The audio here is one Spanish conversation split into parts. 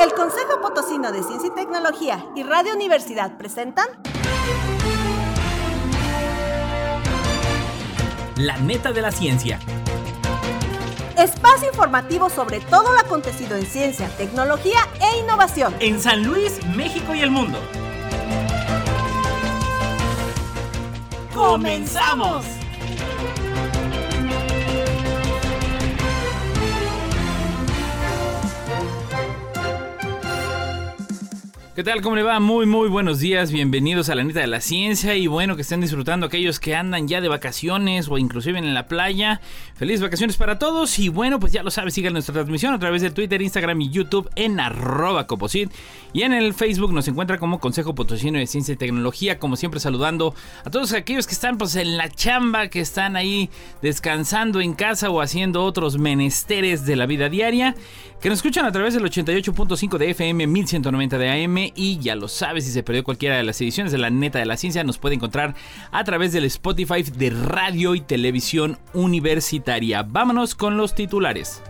El Consejo Potosino de Ciencia y Tecnología y Radio Universidad presentan La neta de la ciencia. Espacio informativo sobre todo lo acontecido en ciencia, tecnología e innovación. En San Luis, México y el mundo. ¡Comenzamos! ¿Qué tal? ¿Cómo le va? Muy, muy buenos días. Bienvenidos a la Neta de la Ciencia. Y bueno, que estén disfrutando aquellos que andan ya de vacaciones o inclusive en la playa. Felices vacaciones para todos. Y bueno, pues ya lo sabes, sigan nuestra transmisión a través de Twitter, Instagram y YouTube en arroba coposit. Y en el Facebook nos encuentra como Consejo Potosino de Ciencia y Tecnología. Como siempre, saludando a todos aquellos que están pues en la chamba, que están ahí descansando en casa o haciendo otros menesteres de la vida diaria. Que nos escuchan a través del 88.5 de FM, 1190 de AM y ya lo sabes, si se perdió cualquiera de las ediciones de la neta de la ciencia, nos puede encontrar a través del Spotify de Radio y Televisión Universitaria. Vámonos con los titulares.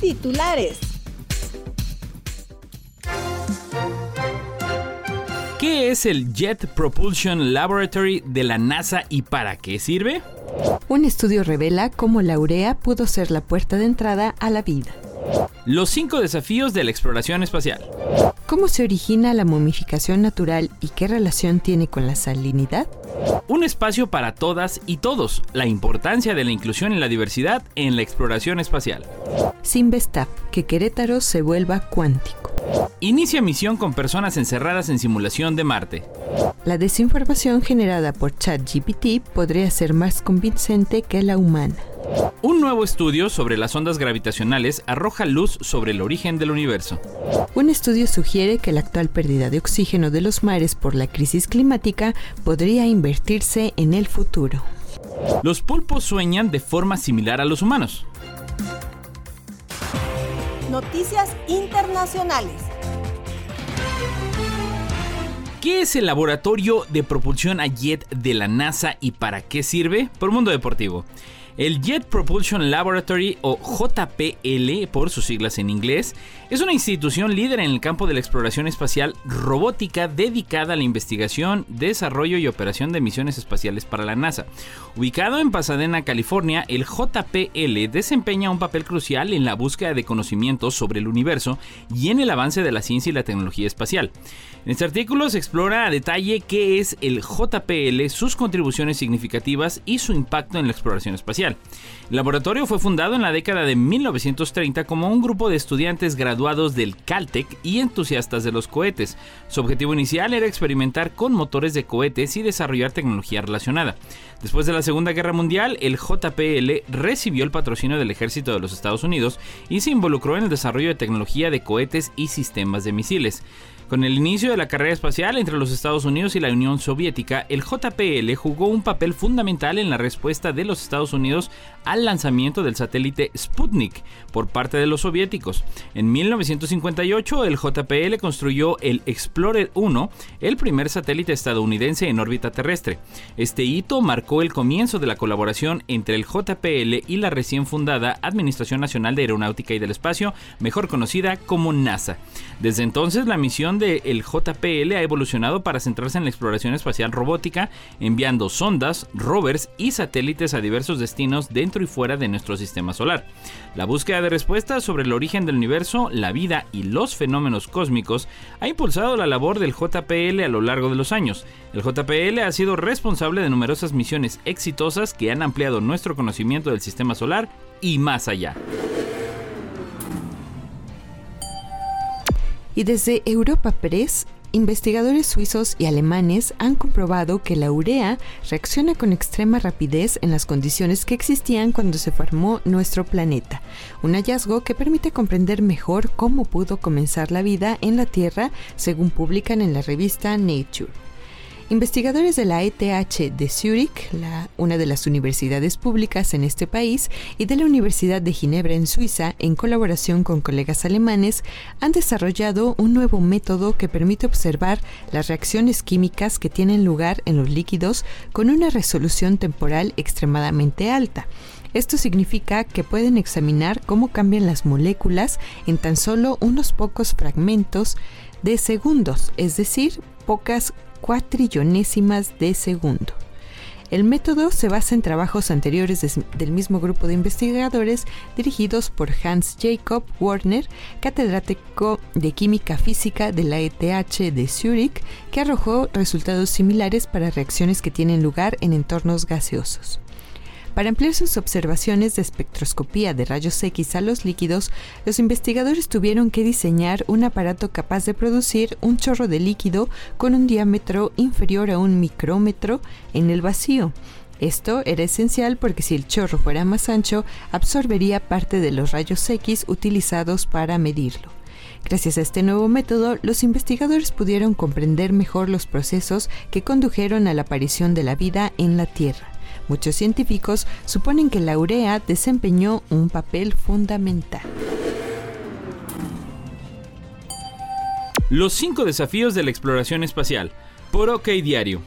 Titulares. ¿Qué es el Jet Propulsion Laboratory de la NASA y para qué sirve? Un estudio revela cómo la urea pudo ser la puerta de entrada a la vida. Los cinco desafíos de la exploración espacial. ¿Cómo se origina la momificación natural y qué relación tiene con la salinidad? Un espacio para todas y todos. La importancia de la inclusión en la diversidad en la exploración espacial. Sinvestap, que Querétaro se vuelva cuántico. Inicia misión con personas encerradas en simulación de Marte. La desinformación generada por ChatGPT podría ser más convincente que la humana. Un nuevo estudio sobre las ondas gravitacionales arroja luz sobre el origen del universo. Un estudio sugiere que la actual pérdida de oxígeno de los mares por la crisis climática podría invertirse en el futuro. Los pulpos sueñan de forma similar a los humanos. Noticias internacionales. ¿Qué es el laboratorio de propulsión a jet de la NASA y para qué sirve? Por Mundo Deportivo. El Jet Propulsion Laboratory, o JPL por sus siglas en inglés, es una institución líder en el campo de la exploración espacial robótica dedicada a la investigación, desarrollo y operación de misiones espaciales para la NASA. Ubicado en Pasadena, California, el JPL desempeña un papel crucial en la búsqueda de conocimientos sobre el universo y en el avance de la ciencia y la tecnología espacial. En este artículo se explora a detalle qué es el JPL, sus contribuciones significativas y su impacto en la exploración espacial. El laboratorio fue fundado en la década de 1930 como un grupo de estudiantes graduados del Caltech y entusiastas de los cohetes. Su objetivo inicial era experimentar con motores de cohetes y desarrollar tecnología relacionada. Después de la Segunda Guerra Mundial, el JPL recibió el patrocinio del ejército de los Estados Unidos y se involucró en el desarrollo de tecnología de cohetes y sistemas de misiles. Con el inicio de la carrera espacial entre los Estados Unidos y la Unión Soviética, el JPL jugó un papel fundamental en la respuesta de los Estados Unidos al lanzamiento del satélite Sputnik por parte de los soviéticos. En 1958, el JPL construyó el Explorer 1, el primer satélite estadounidense en órbita terrestre. Este hito marcó el comienzo de la colaboración entre el JPL y la recién fundada Administración Nacional de Aeronáutica y del Espacio, mejor conocida como NASA. Desde entonces, la misión del JPL ha evolucionado para centrarse en la exploración espacial robótica, enviando sondas, rovers y satélites a diversos destinos dentro y fuera de nuestro sistema solar. La búsqueda de respuestas sobre el origen del universo, la vida y los fenómenos cósmicos ha impulsado la labor del JPL a lo largo de los años. El JPL ha sido responsable de numerosas misiones exitosas que han ampliado nuestro conocimiento del sistema solar y más allá. Y desde Europa Press, investigadores suizos y alemanes han comprobado que la urea reacciona con extrema rapidez en las condiciones que existían cuando se formó nuestro planeta, un hallazgo que permite comprender mejor cómo pudo comenzar la vida en la Tierra, según publican en la revista Nature. Investigadores de la ETH de Zurich, una de las universidades públicas en este país, y de la Universidad de Ginebra en Suiza, en colaboración con colegas alemanes, han desarrollado un nuevo método que permite observar las reacciones químicas que tienen lugar en los líquidos con una resolución temporal extremadamente alta. Esto significa que pueden examinar cómo cambian las moléculas en tan solo unos pocos fragmentos de segundos, es decir, pocas cuatrillonésimas de segundo. El método se basa en trabajos anteriores del mismo grupo de investigadores dirigidos por Hans Jacob Werner, catedrático de Química Física de la ETH de Zurich, que arrojó resultados similares para reacciones que tienen lugar en entornos gaseosos. Para ampliar sus observaciones de espectroscopía de rayos X a los líquidos, los investigadores tuvieron que diseñar un aparato capaz de producir un chorro de líquido con un diámetro inferior a un micrómetro en el vacío. Esto era esencial porque si el chorro fuera más ancho, absorbería parte de los rayos X utilizados para medirlo. Gracias a este nuevo método, los investigadores pudieron comprender mejor los procesos que condujeron a la aparición de la vida en la Tierra. Muchos científicos suponen que la urea desempeñó un papel fundamental. Los cinco desafíos de la exploración espacial, por OK Diario.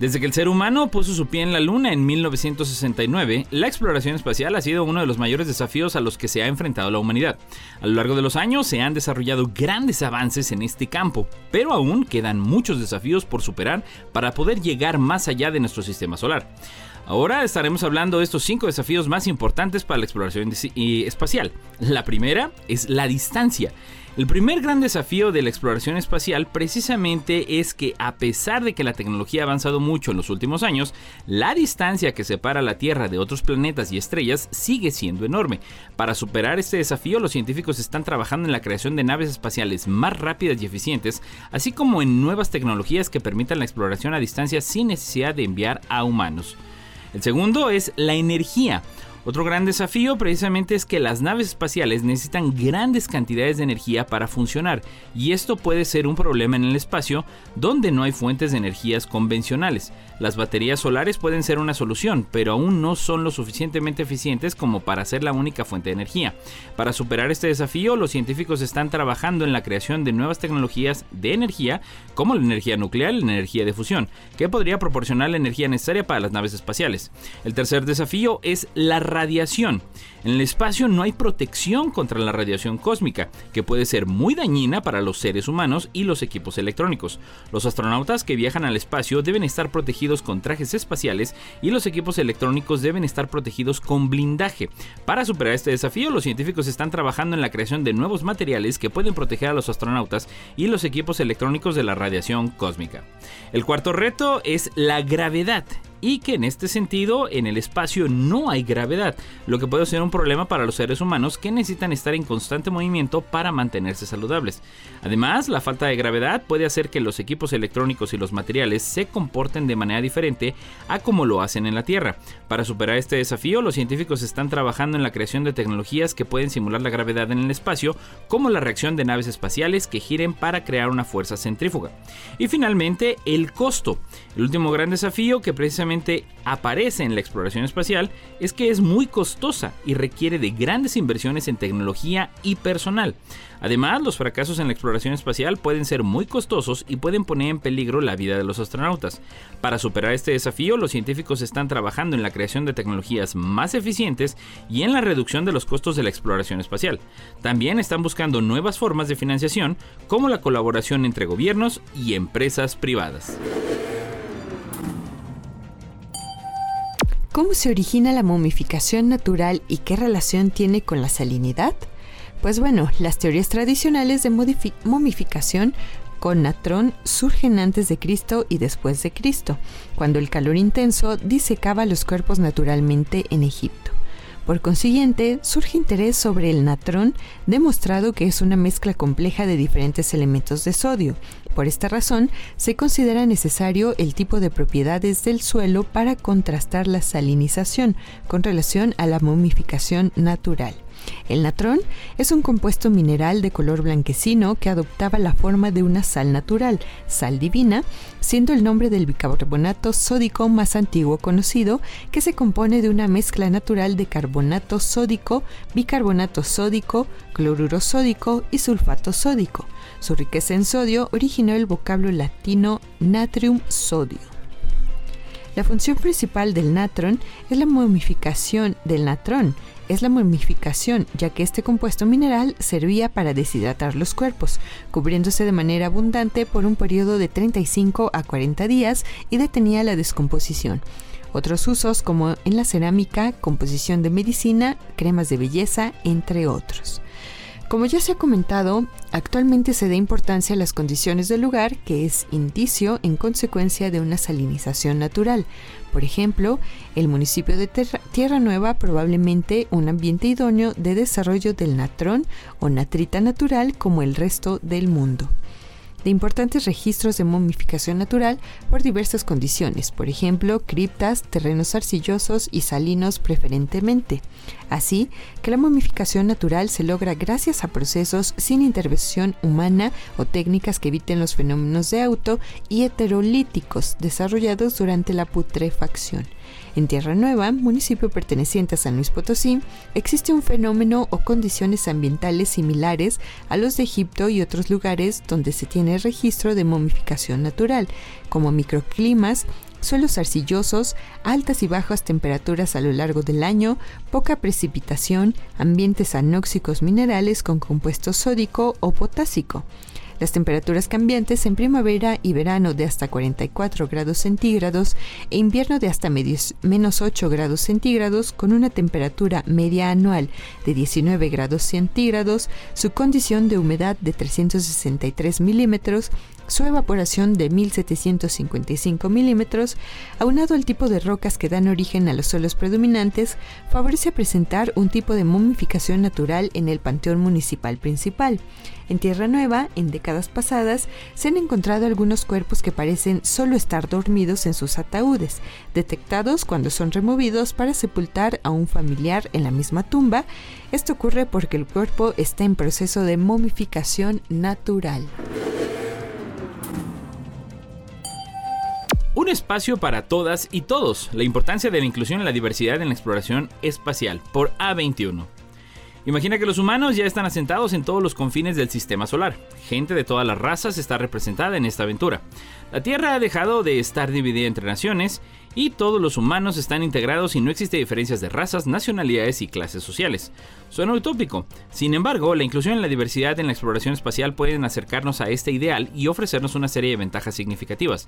Desde que el ser humano puso su pie en la Luna en 1969, la exploración espacial ha sido uno de los mayores desafíos a los que se ha enfrentado la humanidad. A lo largo de los años se han desarrollado grandes avances en este campo, pero aún quedan muchos desafíos por superar para poder llegar más allá de nuestro sistema solar. Ahora estaremos hablando de estos cinco desafíos más importantes para la exploración espacial. La primera es la distancia. El primer gran desafío de la exploración espacial precisamente es que a pesar de que la tecnología ha avanzado mucho en los últimos años, la distancia que separa la Tierra de otros planetas y estrellas sigue siendo enorme. Para superar este desafío, los científicos están trabajando en la creación de naves espaciales más rápidas y eficientes, así como en nuevas tecnologías que permitan la exploración a distancia sin necesidad de enviar a humanos. El segundo es la energía. Otro gran desafío precisamente es que las naves espaciales necesitan grandes cantidades de energía para funcionar y esto puede ser un problema en el espacio donde no hay fuentes de energías convencionales. Las baterías solares pueden ser una solución, pero aún no son lo suficientemente eficientes como para ser la única fuente de energía. Para superar este desafío, los científicos están trabajando en la creación de nuevas tecnologías de energía como la energía nuclear y la energía de fusión, que podría proporcionar la energía necesaria para las naves espaciales. El tercer desafío es la radiación. En el espacio no hay protección contra la radiación cósmica, que puede ser muy dañina para los seres humanos y los equipos electrónicos. Los astronautas que viajan al espacio deben estar protegidos con trajes espaciales y los equipos electrónicos deben estar protegidos con blindaje. Para superar este desafío, los científicos están trabajando en la creación de nuevos materiales que pueden proteger a los astronautas y los equipos electrónicos de la radiación cósmica. El cuarto reto es la gravedad y que en este sentido en el espacio no hay gravedad, lo que puede ser un problema para los seres humanos que necesitan estar en constante movimiento para mantenerse saludables. Además, la falta de gravedad puede hacer que los equipos electrónicos y los materiales se comporten de manera diferente a como lo hacen en la Tierra. Para superar este desafío, los científicos están trabajando en la creación de tecnologías que pueden simular la gravedad en el espacio, como la reacción de naves espaciales que giren para crear una fuerza centrífuga. Y finalmente, el costo. El último gran desafío que precisamente aparece en la exploración espacial es que es muy costosa y requiere de grandes inversiones en tecnología y personal. Además, los fracasos en la exploración espacial pueden ser muy costosos y pueden poner en peligro la vida de los astronautas. Para superar este desafío, los científicos están trabajando en la creación de tecnologías más eficientes y en la reducción de los costos de la exploración espacial. También están buscando nuevas formas de financiación, como la colaboración entre gobiernos y empresas privadas. ¿Cómo se origina la momificación natural y qué relación tiene con la salinidad? Pues bueno, las teorías tradicionales de momificación con natrón surgen antes de Cristo y después de Cristo, cuando el calor intenso disecaba los cuerpos naturalmente en Egipto. Por consiguiente, surge interés sobre el natrón, demostrado que es una mezcla compleja de diferentes elementos de sodio. Por esta razón, se considera necesario el tipo de propiedades del suelo para contrastar la salinización con relación a la momificación natural. El natrón es un compuesto mineral de color blanquecino que adoptaba la forma de una sal natural, sal divina, siendo el nombre del bicarbonato sódico más antiguo conocido, que se compone de una mezcla natural de carbonato sódico, bicarbonato sódico, cloruro sódico y sulfato sódico. Su riqueza en sodio originó el vocablo latino natrium sodio. La función principal del natron es la momificación del natrón, es la momificación, ya que este compuesto mineral servía para deshidratar los cuerpos, cubriéndose de manera abundante por un periodo de 35 a 40 días y detenía la descomposición. Otros usos como en la cerámica, composición de medicina, cremas de belleza, entre otros. Como ya se ha comentado, actualmente se da importancia a las condiciones del lugar, que es indicio en consecuencia de una salinización natural. Por ejemplo, el municipio de Tierra Nueva probablemente un ambiente idóneo de desarrollo del natrón o natrita natural como el resto del mundo de importantes registros de momificación natural por diversas condiciones, por ejemplo, criptas, terrenos arcillosos y salinos preferentemente. Así que la momificación natural se logra gracias a procesos sin intervención humana o técnicas que eviten los fenómenos de auto y heterolíticos desarrollados durante la putrefacción. En Tierra Nueva, municipio perteneciente a San Luis Potosí, existe un fenómeno o condiciones ambientales similares a los de Egipto y otros lugares donde se tiene registro de momificación natural, como microclimas, suelos arcillosos, altas y bajas temperaturas a lo largo del año, poca precipitación, ambientes anóxicos minerales con compuesto sódico o potásico. Las temperaturas cambiantes en primavera y verano de hasta 44 grados centígrados e invierno de hasta menos 8 grados centígrados con una temperatura media anual de 19 grados centígrados, su condición de humedad de 363 milímetros, su evaporación de 1755 milímetros, aunado al tipo de rocas que dan origen a los suelos predominantes, favorece presentar un tipo de momificación natural en el panteón municipal principal. En Tierra Nueva, en décadas pasadas, se han encontrado algunos cuerpos que parecen solo estar dormidos en sus ataúdes, detectados cuando son removidos para sepultar a un familiar en la misma tumba. Esto ocurre porque el cuerpo está en proceso de momificación natural. Espacio para todas y todos. La importancia de la inclusión y la diversidad en la exploración espacial por A21. Imagina que los humanos ya están asentados en todos los confines del sistema solar. Gente de todas las razas está representada en esta aventura. La Tierra ha dejado de estar dividida entre naciones y todos los humanos están integrados y no existe diferencias de razas, nacionalidades y clases sociales. Suena utópico. Sin embargo, la inclusión y la diversidad en la exploración espacial pueden acercarnos a este ideal y ofrecernos una serie de ventajas significativas.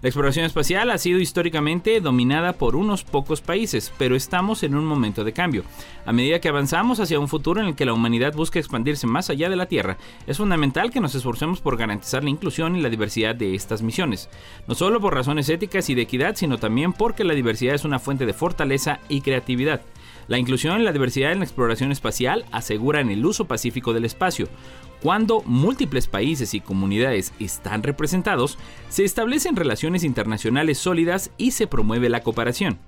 La exploración espacial ha sido históricamente dominada por unos pocos países, pero estamos en un momento de cambio. A medida que avanzamos hacia un futuro en el que la humanidad busca expandirse más allá de la Tierra, es fundamental que nos esforcemos por garantizar la inclusión y la diversidad de estas misiones, no solo por razones éticas y de equidad, sino también porque la diversidad es una fuente de fortaleza y creatividad. La inclusión la diversidad en la exploración espacial aseguran el uso pacífico del espacio. Cuando múltiples países y comunidades están representados, se establecen relaciones internacionales sólidas y se promueve la cooperación.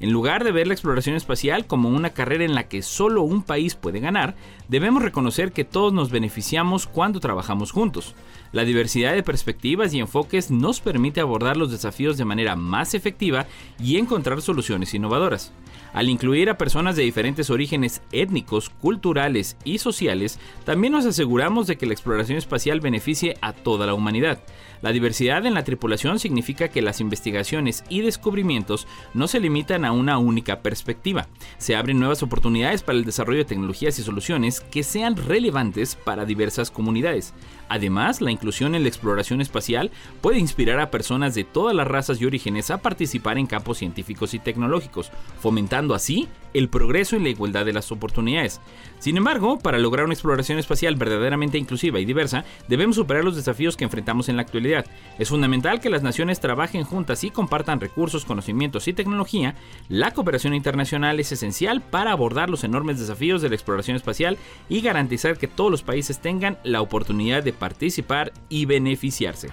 En lugar de ver la exploración espacial como una carrera en la que solo un país puede ganar, debemos reconocer que todos nos beneficiamos cuando trabajamos juntos. La diversidad de perspectivas y enfoques nos permite abordar los desafíos de manera más efectiva y encontrar soluciones innovadoras. Al incluir a personas de diferentes orígenes étnicos, culturales y sociales, también nos aseguramos de que la exploración espacial beneficie a toda la humanidad. La diversidad en la tripulación significa que las investigaciones y descubrimientos no se limitan a una única perspectiva. Se abren nuevas oportunidades para el desarrollo de tecnologías y soluciones que sean relevantes para diversas comunidades. Además, la inclusión en la exploración espacial puede inspirar a personas de todas las razas y orígenes a participar en campos científicos y tecnológicos, fomentando así el progreso y la igualdad de las oportunidades. Sin embargo, para lograr una exploración espacial verdaderamente inclusiva y diversa, debemos superar los desafíos que enfrentamos en la actualidad. Es fundamental que las naciones trabajen juntas y compartan recursos, conocimientos y tecnología. La cooperación internacional es esencial para abordar los enormes desafíos de la exploración espacial y garantizar que todos los países tengan la oportunidad de participar y beneficiarse.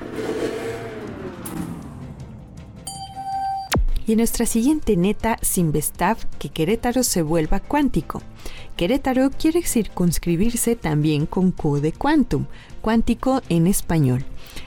Y en nuestra siguiente neta, Sinvestav, que Querétaro se vuelva cuántico. Querétaro quiere circunscribirse también con Q de Quantum, cuántico en español.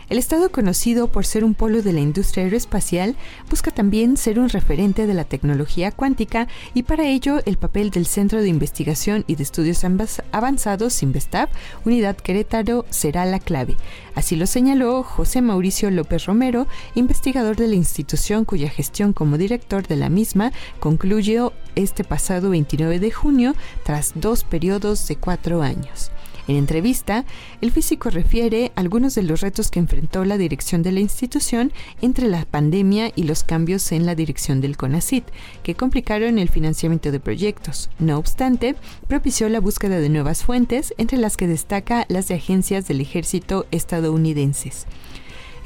El Estado, conocido por ser un polo de la industria aeroespacial, busca también ser un referente de la tecnología cuántica y para ello el papel del Centro de Investigación y de Estudios Avanzados, Investav, Unidad Querétaro, será la clave. Así lo señaló José Mauricio López Romero, investigador de la institución cuya gestión como director de la misma concluyó este pasado 29 de junio tras dos periodos de cuatro años. En entrevista, el físico refiere algunos de los retos que enfrentó la dirección de la institución entre la pandemia y los cambios en la dirección del CONACIT, que complicaron el financiamiento de proyectos. No obstante, propició la búsqueda de nuevas fuentes, entre las que destaca las de agencias del ejército estadounidenses.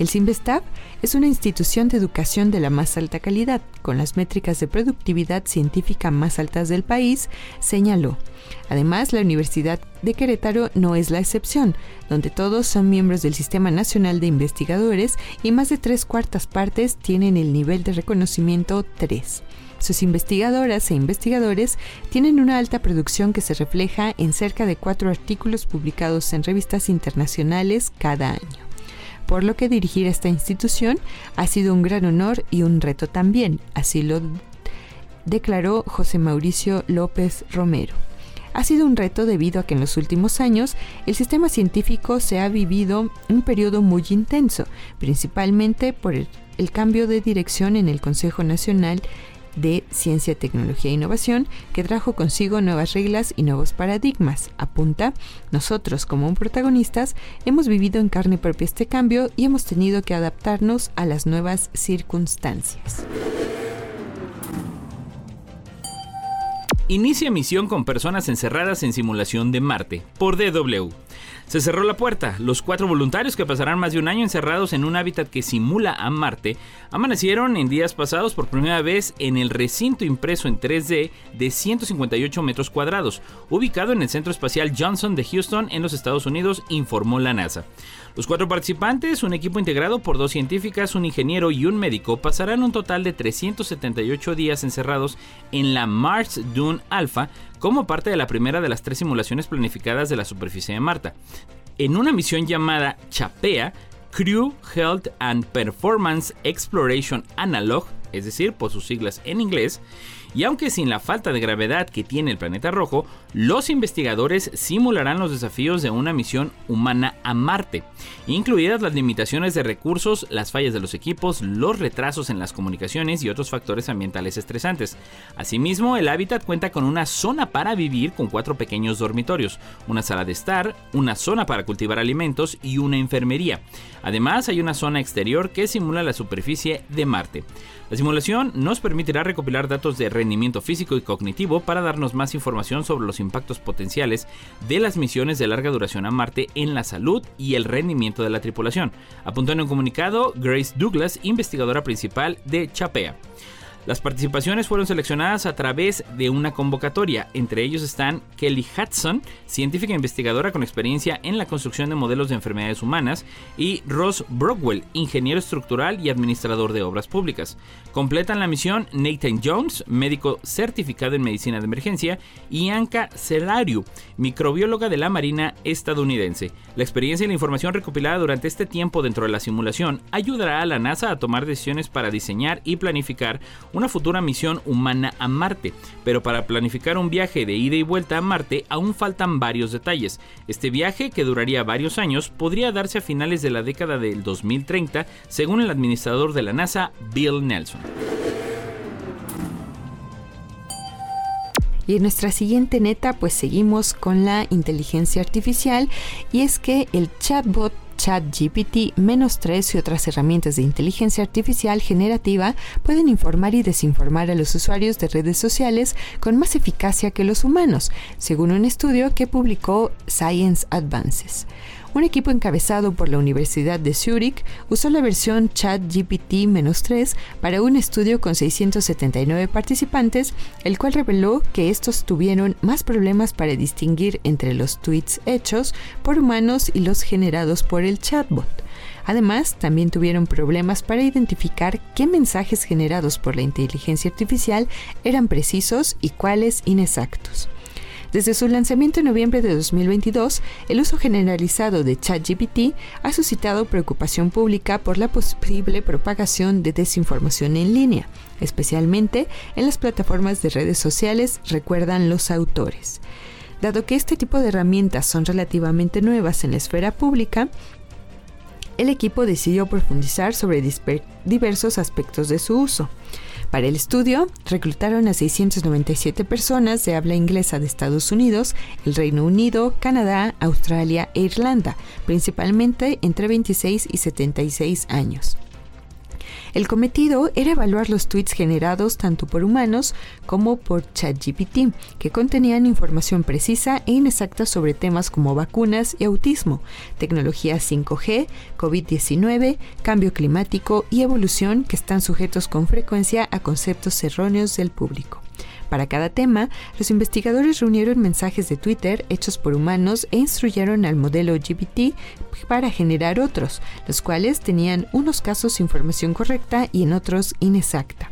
El CIMBESTAB es una institución de educación de la más alta calidad, con las métricas de productividad científica más altas del país, señaló. Además, la Universidad de Querétaro no es la excepción, donde todos son miembros del Sistema Nacional de Investigadores y más de tres cuartas partes tienen el nivel de reconocimiento 3. Sus investigadoras e investigadores tienen una alta producción que se refleja en cerca de cuatro artículos publicados en revistas internacionales cada año por lo que dirigir esta institución ha sido un gran honor y un reto también, así lo declaró José Mauricio López Romero. Ha sido un reto debido a que en los últimos años el sistema científico se ha vivido un periodo muy intenso, principalmente por el, cambio de dirección en el Consejo Nacional de Ciencia, Tecnología e Innovación que trajo consigo nuevas reglas y nuevos paradigmas. Apunta, nosotros como protagonistas hemos vivido en carne propia este cambio y hemos tenido que adaptarnos a las nuevas circunstancias. Inicia misión con personas encerradas en simulación de Marte por DW. Se cerró la puerta. Los cuatro voluntarios que pasarán más de un año encerrados en un hábitat que simula a Marte amanecieron en días pasados por primera vez en el recinto impreso en 3D de 158 metros cuadrados, ubicado en el Centro Espacial Johnson de Houston en los Estados Unidos, informó la NASA. Los cuatro participantes, un equipo integrado por dos científicas, un ingeniero y un médico, pasarán un total de 378 días encerrados en la Mars Dune Alpha como parte de la primera de las tres simulaciones planificadas de la superficie de Marte. En una misión llamada CHAPEA, Crew Health and Performance Exploration Analog, es decir, por sus siglas en inglés, y aunque sin la falta de gravedad que tiene el planeta rojo, los investigadores simularán los desafíos de una misión humana a Marte, incluidas las limitaciones de recursos, las fallas de los equipos, los retrasos en las comunicaciones y otros factores ambientales estresantes. Asimismo, el hábitat cuenta con una zona para vivir con cuatro pequeños dormitorios, una sala de estar, una zona para cultivar alimentos y una enfermería. Además, hay una zona exterior que simula la superficie de Marte. La simulación nos permitirá recopilar datos de rendimiento físico y cognitivo para darnos más información sobre los impactos potenciales de las misiones de larga duración a Marte en la salud y el rendimiento de la tripulación, apuntó en un comunicado Grace Douglas, investigadora principal de Chapea. Las participaciones fueron seleccionadas a través de una convocatoria. Entre ellos están Kelly Hudson, científica investigadora con experiencia en la construcción de modelos de enfermedades humanas, y Ross Brockwell, ingeniero estructural y administrador de obras públicas. Completan la misión Nathan Jones, médico certificado en medicina de emergencia, y Anka Celariu, microbióloga de la Marina estadounidense. La experiencia y la información recopilada durante este tiempo dentro de la simulación ayudará a la NASA a tomar decisiones para diseñar y planificar una futura misión humana a Marte, pero para planificar un viaje de ida y vuelta a Marte aún faltan varios detalles. Este viaje, que duraría varios años, podría darse a finales de la década del 2030, según el administrador de la NASA, Bill Nelson. Y en nuestra siguiente neta, pues seguimos con la inteligencia artificial y es que el chatbot ChatGPT-3 y otras herramientas de inteligencia artificial generativa pueden informar y desinformar a los usuarios de redes sociales con más eficacia que los humanos, según un estudio que publicó Science Advances. Un equipo encabezado por la Universidad de Zurich usó la versión ChatGPT-3 para un estudio con 679 participantes, el cual reveló que estos tuvieron más problemas para distinguir entre los tweets hechos por humanos y los generados por el chatbot. Además, también tuvieron problemas para identificar qué mensajes generados por la inteligencia artificial eran precisos y cuáles inexactos. Desde su lanzamiento en noviembre de 2022, el uso generalizado de ChatGPT ha suscitado preocupación pública por la posible propagación de desinformación en línea, especialmente en las plataformas de redes sociales, recuerdan los autores. Dado que este tipo de herramientas son relativamente nuevas en la esfera pública, el equipo decidió profundizar sobre diversos aspectos de su uso. Para el estudio, reclutaron a 697 personas de habla inglesa de Estados Unidos, el Reino Unido, Canadá, Australia e Irlanda, principalmente entre 26 y 76 años. El cometido era evaluar los tweets generados tanto por humanos como por ChatGPT, que contenían información precisa e inexacta sobre temas como vacunas y autismo, tecnología 5G, COVID-19, cambio climático y evolución que están sujetos con frecuencia a conceptos erróneos del público. Para cada tema, los investigadores reunieron mensajes de Twitter hechos por humanos e instruyeron al modelo GPT para generar otros, los cuales tenían unos casos información correcta y en otros inexacta.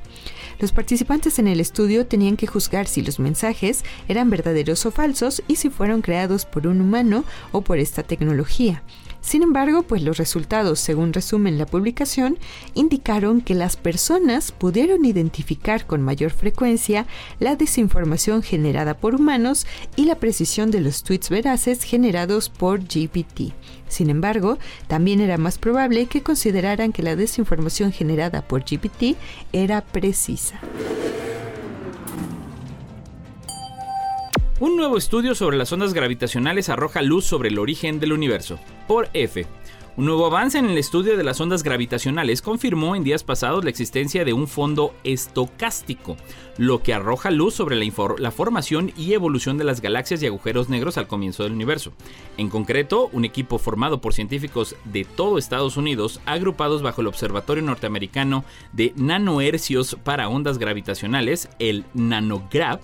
Los participantes en el estudio tenían que juzgar si los mensajes eran verdaderos o falsos y si fueron creados por un humano o por esta tecnología. Sin embargo, pues los resultados, según resumen la publicación, indicaron que las personas pudieron identificar con mayor frecuencia la desinformación generada por humanos y la precisión de los tweets veraces generados por GPT. Sin embargo, también era más probable que consideraran que la desinformación generada por GPT era precisa. Un nuevo estudio sobre las ondas gravitacionales arroja luz sobre el origen del universo. Por F. Un nuevo avance en el estudio de las ondas gravitacionales confirmó en días pasados la existencia de un fondo estocástico, lo que arroja luz sobre la, formación y evolución de las galaxias y agujeros negros al comienzo del universo. En concreto, un equipo formado por científicos de todo Estados Unidos, agrupados bajo el Observatorio Norteamericano de Nanohercios para Ondas Gravitacionales, el NanoGrav,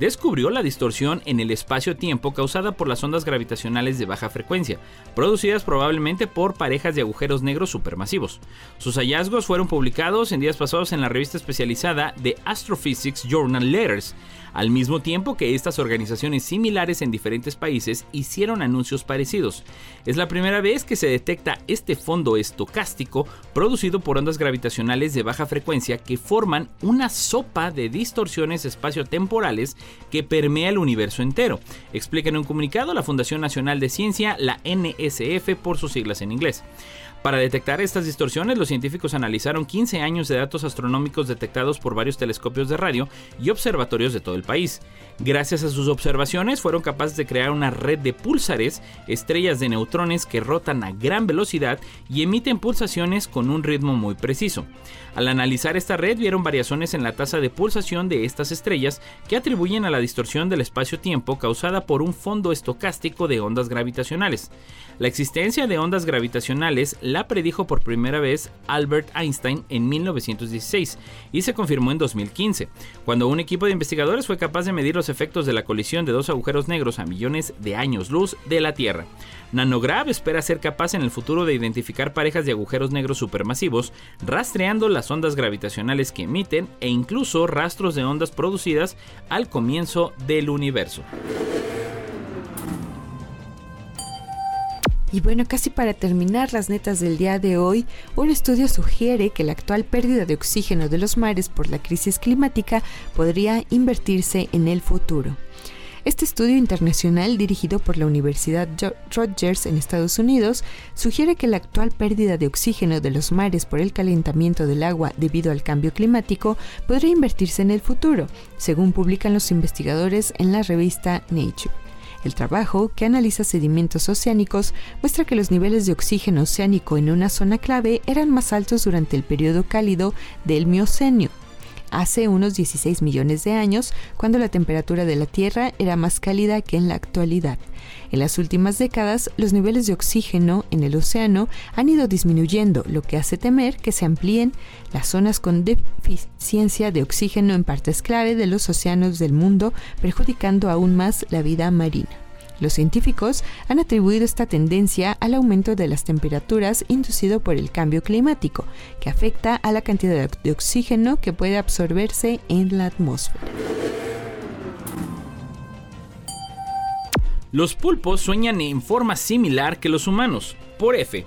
descubrió la distorsión en el espacio-tiempo causada por las ondas gravitacionales de baja frecuencia, producidas probablemente por parejas de agujeros negros supermasivos. Sus hallazgos fueron publicados en días pasados en la revista especializada de Astrophysics Journal Letters, al mismo tiempo que estas organizaciones similares en diferentes países hicieron anuncios parecidos. Es la primera vez que se detecta este fondo estocástico producido por ondas gravitacionales de baja frecuencia que forman una sopa de distorsiones espaciotemporales que permea el universo entero, explica en un comunicado la Fundación Nacional de Ciencia, la NSF por sus siglas en inglés. Para detectar estas distorsiones, los científicos analizaron 15 años de datos astronómicos detectados por varios telescopios de radio y observatorios de todo el país. Gracias a sus observaciones, fueron capaces de crear una red de púlsares, estrellas de neutrones que rotan a gran velocidad y emiten pulsaciones con un ritmo muy preciso. Al analizar esta red, vieron variaciones en la tasa de pulsación de estas estrellas que atribuyen a la distorsión del espacio-tiempo causada por un fondo estocástico de ondas gravitacionales. La existencia de ondas gravitacionales la predijo por primera vez Albert Einstein en 1916 y se confirmó en 2015, cuando un equipo de investigadores fue capaz de medir los efectos de la colisión de dos agujeros negros a millones de años luz de la Tierra. Nanograv espera ser capaz en el futuro de identificar parejas de agujeros negros supermasivos, rastreando las ondas gravitacionales que emiten e incluso rastros de ondas producidas al comienzo del universo. Y bueno, casi para terminar las netas del día de hoy, un estudio sugiere que la actual pérdida de oxígeno de los mares por la crisis climática podría invertirse en el futuro. Este estudio internacional, dirigido por la Universidad Rutgers en Estados Unidos, sugiere que la actual pérdida de oxígeno de los mares por el calentamiento del agua debido al cambio climático podría invertirse en el futuro, según publican los investigadores en la revista Nature. El trabajo, que analiza sedimentos oceánicos, muestra que los niveles de oxígeno oceánico en una zona clave eran más altos durante el periodo cálido del Mioceno, hace unos 16 millones de años, cuando la temperatura de la Tierra era más cálida que en la actualidad. En las últimas décadas, los niveles de oxígeno en el océano han ido disminuyendo, lo que hace temer que se amplíen las zonas con deficiencia de oxígeno en partes clave de los océanos del mundo, perjudicando aún más la vida marina. Los científicos han atribuido esta tendencia al aumento de las temperaturas inducido por el cambio climático, que afecta a la cantidad de oxígeno que puede absorberse en la atmósfera. Los pulpos sueñan en forma similar que los humanos, por F.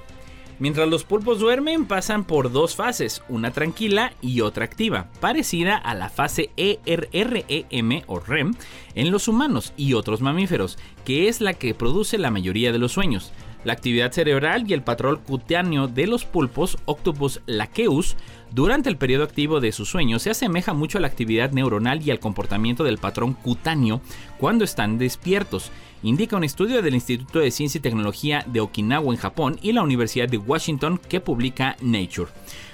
Mientras los pulpos duermen pasan por dos fases, una tranquila y otra activa, parecida a la fase ERREM o REM en los humanos y otros mamíferos, que es la que produce la mayoría de los sueños. La actividad cerebral y el patrón cutáneo de los pulpos Octopus laqueus durante el periodo activo de su sueño se asemeja mucho a la actividad neuronal y al comportamiento del patrón cutáneo cuando están despiertos indica un estudio del Instituto de Ciencia y Tecnología de Okinawa en Japón y la Universidad de Washington que publica Nature.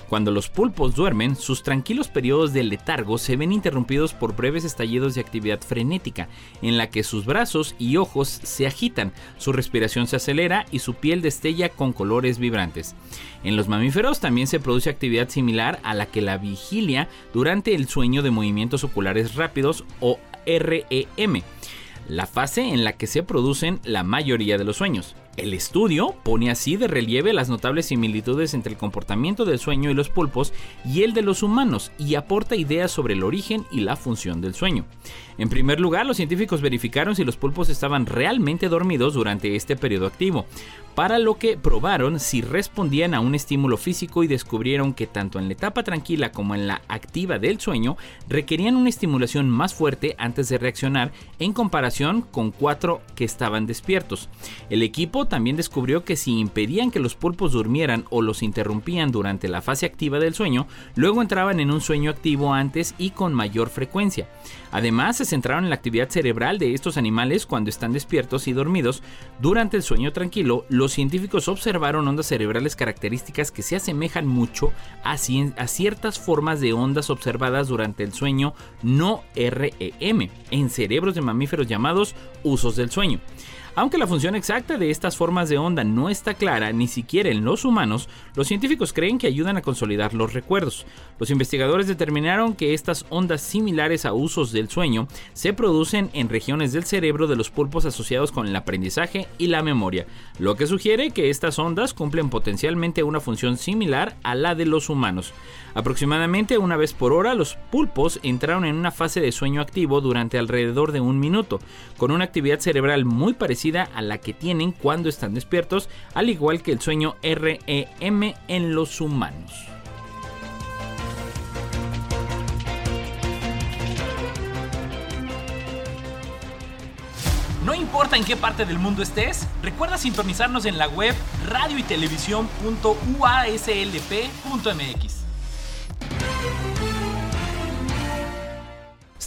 Cuando los pulpos duermen, sus tranquilos periodos de letargo se ven interrumpidos por breves estallidos de actividad frenética, en la que sus brazos y ojos se agitan, su respiración se acelera y su piel destella con colores vibrantes. En los mamíferos también se produce actividad similar a la que la vigilia durante el sueño de movimientos oculares rápidos o REM la fase en la que se producen la mayoría de los sueños. El estudio pone así de relieve las notables similitudes entre el comportamiento del sueño y los pulpos y el de los humanos y aporta ideas sobre el origen y la función del sueño. En primer lugar, los científicos verificaron si los pulpos estaban realmente dormidos durante este periodo activo, para lo que probaron si respondían a un estímulo físico y descubrieron que tanto en la etapa tranquila como en la activa del sueño requerían una estimulación más fuerte antes de reaccionar en comparación con cuatro que estaban despiertos. El equipo también descubrió que si impedían que los pulpos durmieran o los interrumpían durante la fase activa del sueño, luego entraban en un sueño activo antes y con mayor frecuencia. Además, se centraron en la actividad cerebral de estos animales cuando están despiertos y dormidos. Durante el sueño tranquilo, los científicos observaron ondas cerebrales características que se asemejan mucho a, ciertas formas de ondas observadas durante el sueño no REM en cerebros de mamíferos llamados usos del sueño. Aunque la función exacta de estas formas de onda no está clara ni siquiera en los humanos, los científicos creen que ayudan a consolidar los recuerdos. Los investigadores determinaron que estas ondas similares a usos del sueño se producen en regiones del cerebro de los pulpos asociados con el aprendizaje y la memoria, lo que sugiere que estas ondas cumplen potencialmente una función similar a la de los humanos. Aproximadamente una vez por hora, los pulpos entraron en una fase de sueño activo durante alrededor de un minuto, con una actividad cerebral muy parecida a la que tienen cuando están despiertos, al igual que el sueño REM en los humanos. No importa en qué parte del mundo estés, recuerda sintonizarnos en la web radio y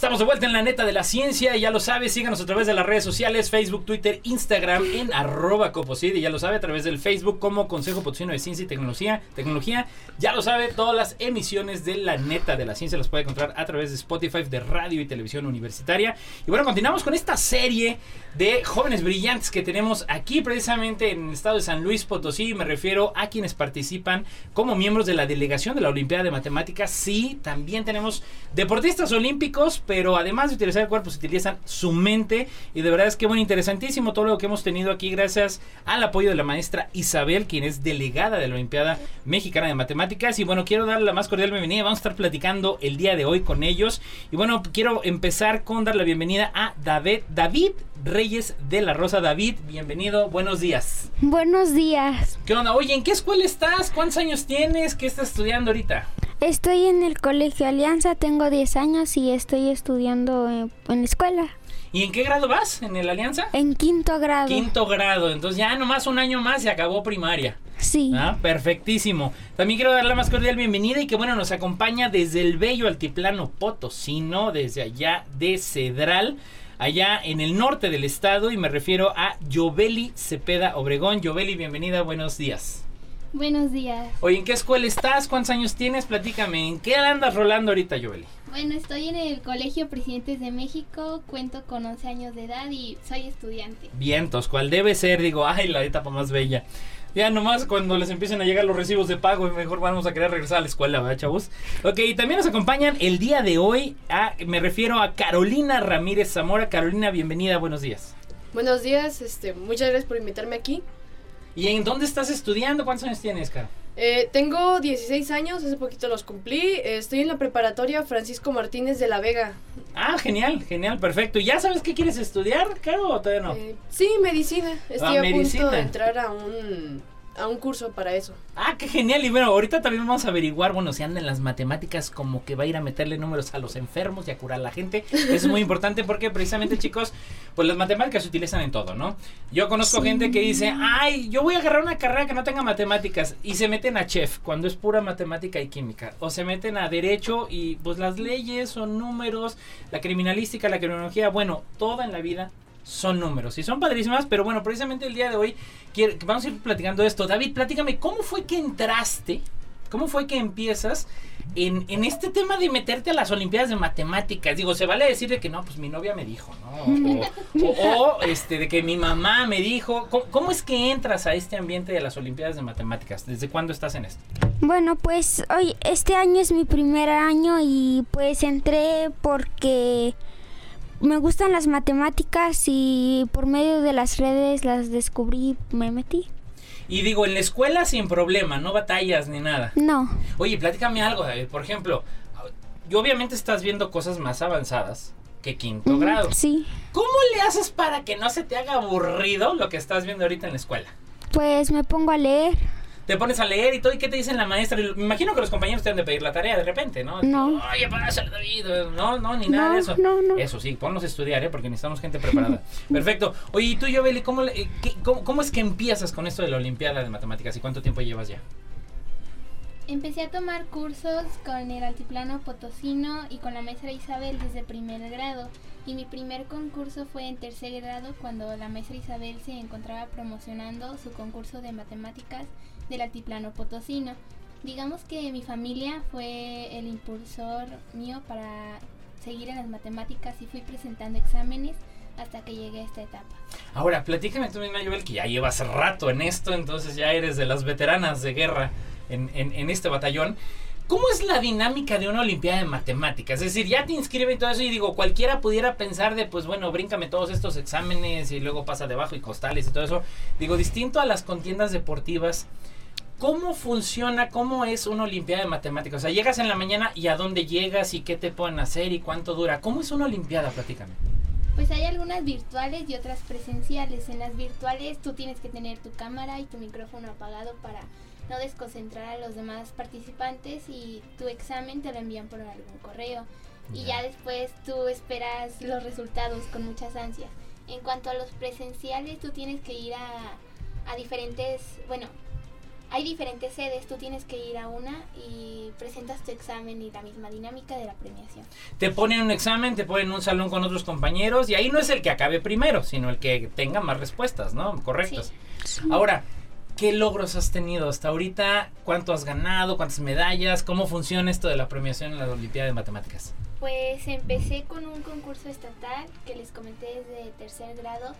Estamos de vuelta en la neta de la ciencia, ya lo sabes, síganos a través de las redes sociales, Facebook, Twitter, Instagram, en arroba coposid, y ya lo sabe, a través del Facebook como Consejo Potosino de Ciencia y Tecnología, Tecnología, ya lo sabe, todas las emisiones de la neta de la ciencia las puede encontrar a través de Spotify, de radio y televisión universitaria. Y bueno, continuamos con esta serie de jóvenes brillantes que tenemos aquí precisamente en el estado de San Luis Potosí, me refiero a quienes participan como miembros de la delegación de la Olimpiada de Matemáticas, sí, también tenemos deportistas olímpicos, además de utilizar el cuerpo se utilizan su mente y de verdad es que bueno, interesantísimo todo lo que hemos tenido aquí gracias al apoyo de la maestra Isabel, quien es delegada de la Olimpiada Mexicana de Matemáticas y bueno, quiero darle la más cordial bienvenida, vamos a estar platicando el día de hoy con ellos y bueno, quiero empezar con dar la bienvenida a David, David Reyes de la Rosa. David, bienvenido, buenos días. Buenos días. ¿Qué onda? Oye, ¿en qué escuela estás? ¿Cuántos años tienes? ¿Qué estás estudiando ahorita? Estoy en el Colegio Alianza, tengo 10 años y estoy estudiando en, la escuela. ¿Y en qué grado vas en el Alianza? En quinto grado. Quinto grado, entonces ya nomás un año más y acabó primaria. Sí. Ah, perfectísimo. También quiero darle la más cordial bienvenida y que bueno, nos acompaña desde el bello altiplano potosino, desde allá de Cedral allá en el norte del estado y me refiero a Yoveli Cepeda Obregón. Yoveli, bienvenida, buenos días. Buenos días. Oye, ¿en qué escuela estás? ¿Cuántos años tienes? Platícame, ¿en qué andas rolando ahorita, Yoveli? Bueno, estoy en el Colegio Presidentes de México, cuento con 11 años de edad y soy estudiante. Vientos, ¿cuál debe ser? Digo, ay, la etapa más bella. Ya nomás cuando les empiecen a llegar los recibos de pago, mejor vamos a querer regresar a la escuela, ¿verdad, chavos? Ok, también nos acompañan el día de hoy, a, me refiero a Carolina Ramírez Zamora. Carolina, bienvenida, buenos días. Buenos días, este, muchas gracias por invitarme aquí. ¿Y en dónde estás estudiando? ¿Cuántos años tienes, Caro? Eh, tengo 16 años, hace poquito los cumplí. Estoy en la preparatoria Francisco Martínez de la Vega. Ah, genial, genial, perfecto. ¿Y ya sabes qué quieres estudiar, Caro, o todavía no? Eh, sí, medicina. Estoy Ah, a medicina. punto de entrar a un, a un curso para eso. Ah, qué genial. Y bueno, ahorita también vamos a averiguar, bueno, si andan las matemáticas como que va a ir a meterle números a los enfermos y a curar a la gente. Eso es muy importante porque precisamente, chicos, pues las matemáticas se utilizan en todo, ¿no? Yo conozco gente que dice, ay, yo voy a agarrar una carrera que no tenga matemáticas y se meten a chef cuando es pura matemática y química. O se meten a derecho y pues las leyes son números, la criminalística, la criminología, bueno, toda en la vida son números y son padrísimas, pero bueno, precisamente el día de hoy quiero, vamos a ir platicando esto. David, platícame, ¿cómo fue que entraste? ¿Cómo fue que empiezas en, en este tema de meterte a las Olimpiadas de Matemáticas? Digo, se vale decir de que no, pues mi novia me dijo, ¿no? O, este, de que mi mamá me dijo. ¿Cómo, cómo es que entras a este ambiente de las Olimpiadas de Matemáticas? ¿Desde cuándo estás en esto? Bueno, pues hoy este año es mi primer año y pues entré porque me gustan las matemáticas y por medio de las redes las descubrí, me metí. Y digo, en la escuela sin problema, no batallas ni nada. No, Oye, platícame algo, David. Por ejemplo, yo obviamente estás viendo cosas más avanzadas que quinto grado. sí. ¿Cómo le haces para que no se te haga aburrido lo que estás viendo ahorita en la escuela? Pues me pongo a leer. Te pones a leer y todo, ¿y qué te dice la maestra? Y Me imagino que los compañeros te han de pedir la tarea de repente, ¿no? No. Oye, pásale, David. No, no, ni nada No, de eso. no, no. Eso sí, ponlos a estudiar, ¿eh? Porque necesitamos gente preparada. Perfecto. Oye, ¿y tú, Yobeli, ¿cómo, le- eh, qué- cómo, cómo es que empiezas con esto de la Olimpiada de Matemáticas y cuánto tiempo llevas ya? Empecé a tomar cursos con el altiplano potosino y con la maestra Isabel desde primer grado. Y mi primer concurso fue en tercer grado cuando la maestra Isabel se encontraba promocionando su concurso de matemáticas del altiplano potosino. Digamos que mi familia fue el impulsor mío para seguir en las matemáticas y fui presentando exámenes hasta que llegué a esta etapa. Ahora, platícame tú misma, Yobel, que ya llevas rato en esto, entonces ya eres de las veteranas de guerra en, en- en este batallón. ¿Cómo es la dinámica de una Olimpiada de Matemáticas? Es decir, ya te inscribe y todo eso y digo, cualquiera pudiera pensar de, pues bueno, bríncame todos estos exámenes y luego pasa debajo y costales y todo eso. Digo, distinto a las contiendas deportivas, ¿cómo funciona, cómo es una Olimpiada de Matemáticas? O sea, llegas en la mañana y a dónde llegas y qué te pueden hacer y cuánto dura. ¿Cómo es una Olimpiada? Platícame. Pues hay algunas virtuales y otras presenciales. En las virtuales tú tienes que tener tu cámara y tu micrófono apagado para no desconcentrar a los demás participantes y tu examen te lo envían por algún correo. Y ya después tú esperas los resultados con muchas ansias. En cuanto a los presenciales, tú tienes que ir a, a diferentes, bueno, hay diferentes sedes, tú tienes que ir a una y presentas tu examen y la misma dinámica de la premiación. te ponen un examen, te ponen en un salón con otros compañeros y ahí no es el que acabe primero, sino el que tenga más respuestas, ¿no? Correctas. Ahora, ¿qué logros has tenido hasta ahorita? ¿Cuánto has ganado? ¿Cuántas medallas? ¿Cómo funciona esto de la premiación en la Olimpiada de Matemáticas? Pues empecé con un concurso estatal que les comenté desde tercer grado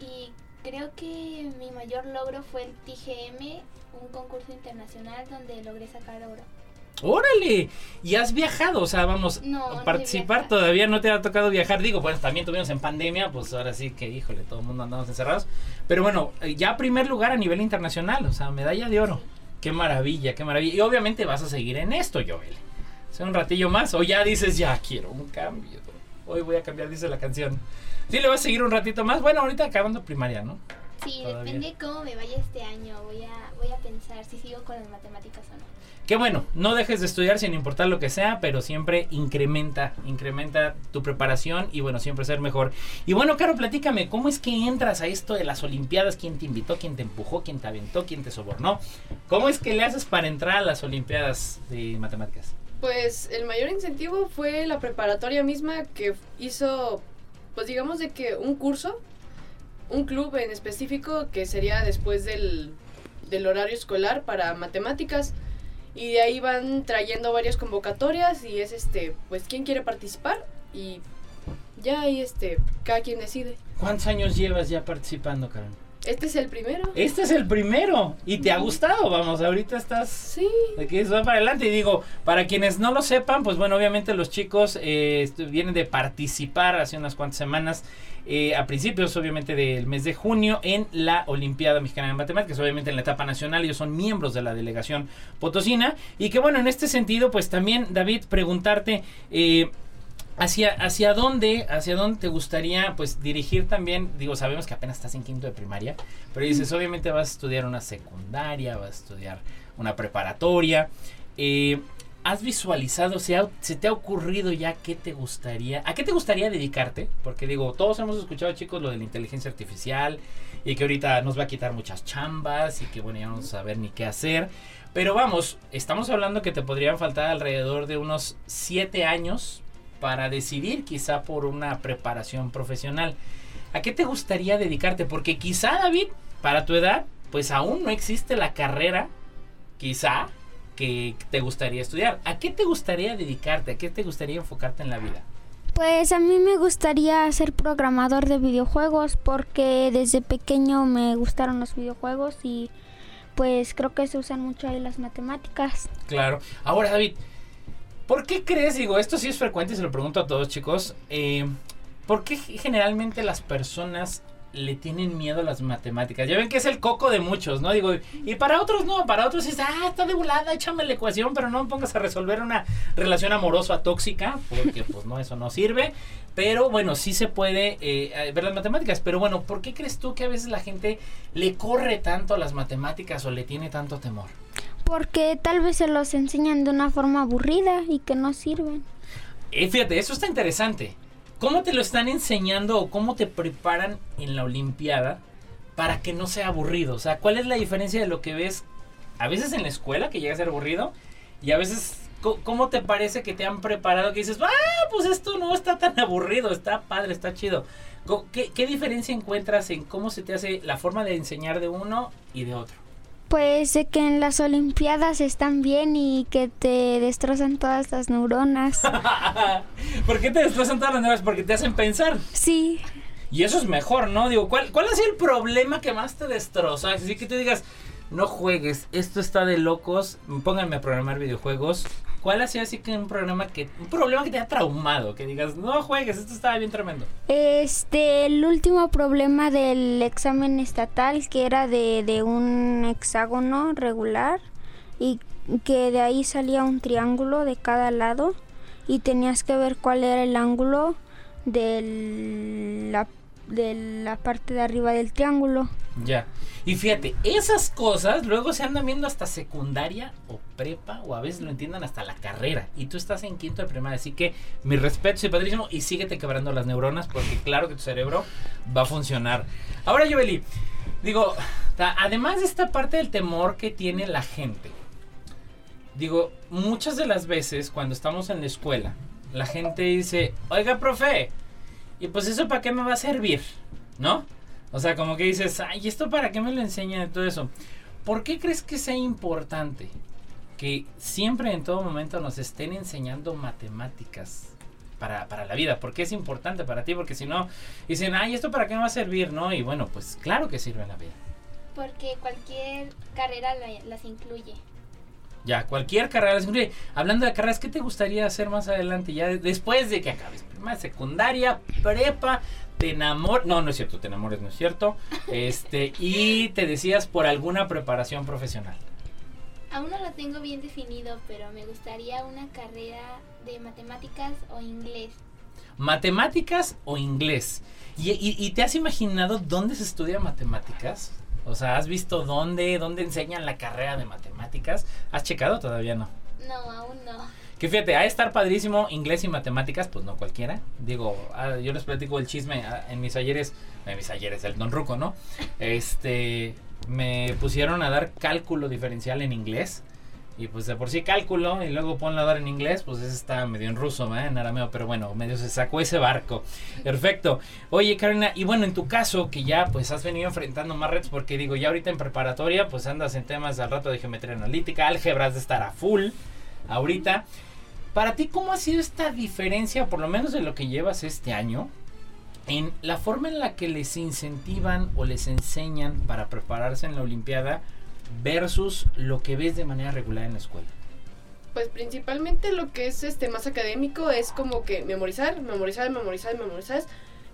y creo que mi mayor logro fue el TGM, un concurso internacional donde logré sacar oro. ¡Órale! Y has viajado, o sea, vamos, No, he participar todavía no te ha tocado viajar. Digo, pues también tuvimos en pandemia, pues ahora sí que, híjole, todo el mundo andamos encerrados. Pero bueno, ya primer lugar a nivel internacional, o sea, medalla de oro. Qué maravilla, qué maravilla. Y obviamente vas a seguir en esto, Joel. O sea, un ratillo más, o ya dices, ya quiero un cambio. Hoy voy a cambiar, dice la canción. Sí, le vas a seguir un ratito más. Bueno, ahorita acabando primaria, ¿no? Sí, Todavía. depende cómo me vaya este año. Voy a, voy a pensar si sigo con las matemáticas o no. Que bueno, no dejes de estudiar sin importar lo que sea, pero siempre incrementa, incrementa tu preparación y bueno, siempre ser mejor. Y bueno, Caro, platícame, ¿cómo es que entras a esto de las Olimpiadas? ¿Quién te invitó? ¿Quién te empujó? ¿Quién te aventó? ¿Quién te sobornó? ¿Cómo es que le haces para entrar a las Olimpiadas de Matemáticas? Pues el mayor incentivo fue la preparatoria misma que hizo, pues digamos de que un curso, un club en específico que sería después del, del horario escolar para matemáticas y de ahí van trayendo varias convocatorias y es este, pues quién quiere participar y ya ahí este, cada quien decide. ¿Cuántos años llevas ya participando, Caro? Este es el primero. Este es el primero. Y te ha gustado, vamos, ahorita estás... Sí. Eso va para adelante. Y digo, para quienes no lo sepan, pues bueno, obviamente los chicos eh, vienen de participar hace unas cuantas semanas, eh, a principios obviamente del mes de junio, en la Olimpiada Mexicana de Matemáticas, obviamente en la etapa nacional, ellos son miembros de la delegación potosina. Y que bueno, en este sentido, pues también, David, preguntarte... eh, ¿Hacia, ¿Hacia dónde hacia dónde te gustaría pues dirigir también? Digo, sabemos que apenas estás en quinto de primaria, pero dices, obviamente vas a estudiar una secundaria, vas a estudiar una preparatoria. Eh, ¿Has visualizado, se, ha- se te ha ocurrido ya qué te gustaría, a qué te gustaría dedicarte? Porque digo, todos hemos escuchado chicos lo de la inteligencia artificial y que ahorita nos va a quitar muchas chambas y que bueno, ya no vamos a saber ni qué hacer. Pero vamos, estamos hablando que te podrían faltar alrededor de unos 7 años para decidir quizá por una preparación profesional. ¿A qué te gustaría dedicarte? Porque quizá, David, para tu edad, pues aún no existe la carrera, quizá, que te gustaría estudiar. ¿A qué te gustaría dedicarte? ¿A qué te gustaría enfocarte en la vida? Pues a mí me gustaría ser programador de videojuegos porque desde pequeño me gustaron los videojuegos y pues creo que se usan mucho ahí las matemáticas. Claro. Ahora, David, ¿por qué crees? Digo, esto sí es frecuente, se lo pregunto a todos, chicos. eh, ¿Por qué generalmente las personas le tienen miedo a las matemáticas? Ya ven que es el coco de muchos, ¿no? Digo, y para otros no, para otros es, ah, está de volada, échame la ecuación, pero no me pongas a resolver una relación amorosa tóxica, porque pues no, eso no sirve. Pero bueno, sí se puede eh, ver las matemáticas. Pero bueno, ¿por qué crees tú que a veces la gente le corre tanto a las matemáticas o le tiene tanto temor? Porque tal vez se los enseñan de una forma aburrida y que no sirven. Eh, fíjate, eso está interesante. ¿Cómo te lo están enseñando o cómo te preparan en la Olimpiada para que no sea aburrido? O sea, ¿cuál es la diferencia de lo que ves a veces en la escuela, que llega a ser aburrido, y a veces, ¿cómo te parece que te han preparado que dices, ah, pues esto no está tan aburrido, está padre, está chido? Co- ¿Qué, qué diferencia encuentras en cómo se te hace la forma de enseñar de uno y de otro? Pues de que en las Olimpiadas están bien y que te destrozan todas las neuronas. ¿Por qué te destrozan todas las nuevas? Porque te hacen pensar. Sí, Y eso es mejor, ¿no? Digo, ¿cuál, cuál ha sido el problema que más te destroza? Así que tú digas, no juegues, esto está de locos, pónganme a programar videojuegos. ¿Cuál ha sido así que un programa que, un problema que te ha traumado? Que digas, no juegues, esto estaba bien tremendo. este, el último problema del examen estatal que era de, de un hexágono regular y que de ahí salía un triángulo de cada lado y tenías que ver cuál era el ángulo la, de la parte de arriba del triángulo. Ya. Y fíjate, esas cosas luego se andan viendo hasta secundaria o prepa o a veces lo entiendan hasta la carrera. Y tú estás en quinto de primaria. Así que mi respeto, y padrísimo. Y síguete quebrando las neuronas porque claro que tu cerebro va a funcionar. Ahora, Yoveli, digo, además de esta parte del temor que tiene la gente. Digo, muchas de las veces cuando estamos en la escuela, la gente dice, oiga, profe, ¿y pues eso para qué me va a servir? ¿No? O sea, como que dices, ay, ¿esto para qué me lo enseñan y todo eso? ¿Por qué crees que sea importante que siempre en todo momento nos estén enseñando matemáticas para, para la vida? ¿Por qué es importante para ti? Porque si no, dicen, ay, ¿esto para qué me va a servir? ¿No? Y bueno, pues claro que sirve en la vida. Porque cualquier carrera la- las incluye. Ya, cualquier carrera. las incluye. Hablando de carreras, ¿qué te gustaría hacer más adelante? Ya de- después de que acabes secundaria, prepa, te enamoras. No, no es cierto, te enamores, no es cierto. Este, y te decías por alguna preparación profesional. Aún no lo tengo bien definido, pero me gustaría una carrera de matemáticas o inglés. ¿Matemáticas o inglés? ¿Y, y- y te has imaginado dónde se estudia matemáticas? O sea, ¿has visto dónde, dónde enseñan la carrera de matemáticas? ¿Has checado? Todavía no. No, aún no. Que fíjate, de estar padrísimo inglés y matemáticas, pues no cualquiera. Digo, ah, yo les platico el chisme ah, en mis ayeres, en mis ayeres, el Don Ruco, ¿no? Este, me pusieron a dar cálculo diferencial en inglés. Y pues de por sí cálculo y luego ponlo a dar en inglés, pues ese está medio en ruso, ¿verdad? en arameo, pero bueno, medio se sacó ese barco. Perfecto. Oye, Karina, y bueno, en tu caso, que ya pues has venido enfrentando más retos, porque digo, ya ahorita en preparatoria, pues andas en temas al rato de geometría analítica, álgebras de estar a full ahorita. Para ti, ¿cómo ha sido esta diferencia, por lo menos de lo que llevas este año, en la forma en la que les incentivan o les enseñan para prepararse en la Olimpiada versus lo que ves de manera regular en la escuela. Pues principalmente lo que es este más académico es como que memorizar, memorizar, memorizar, memorizar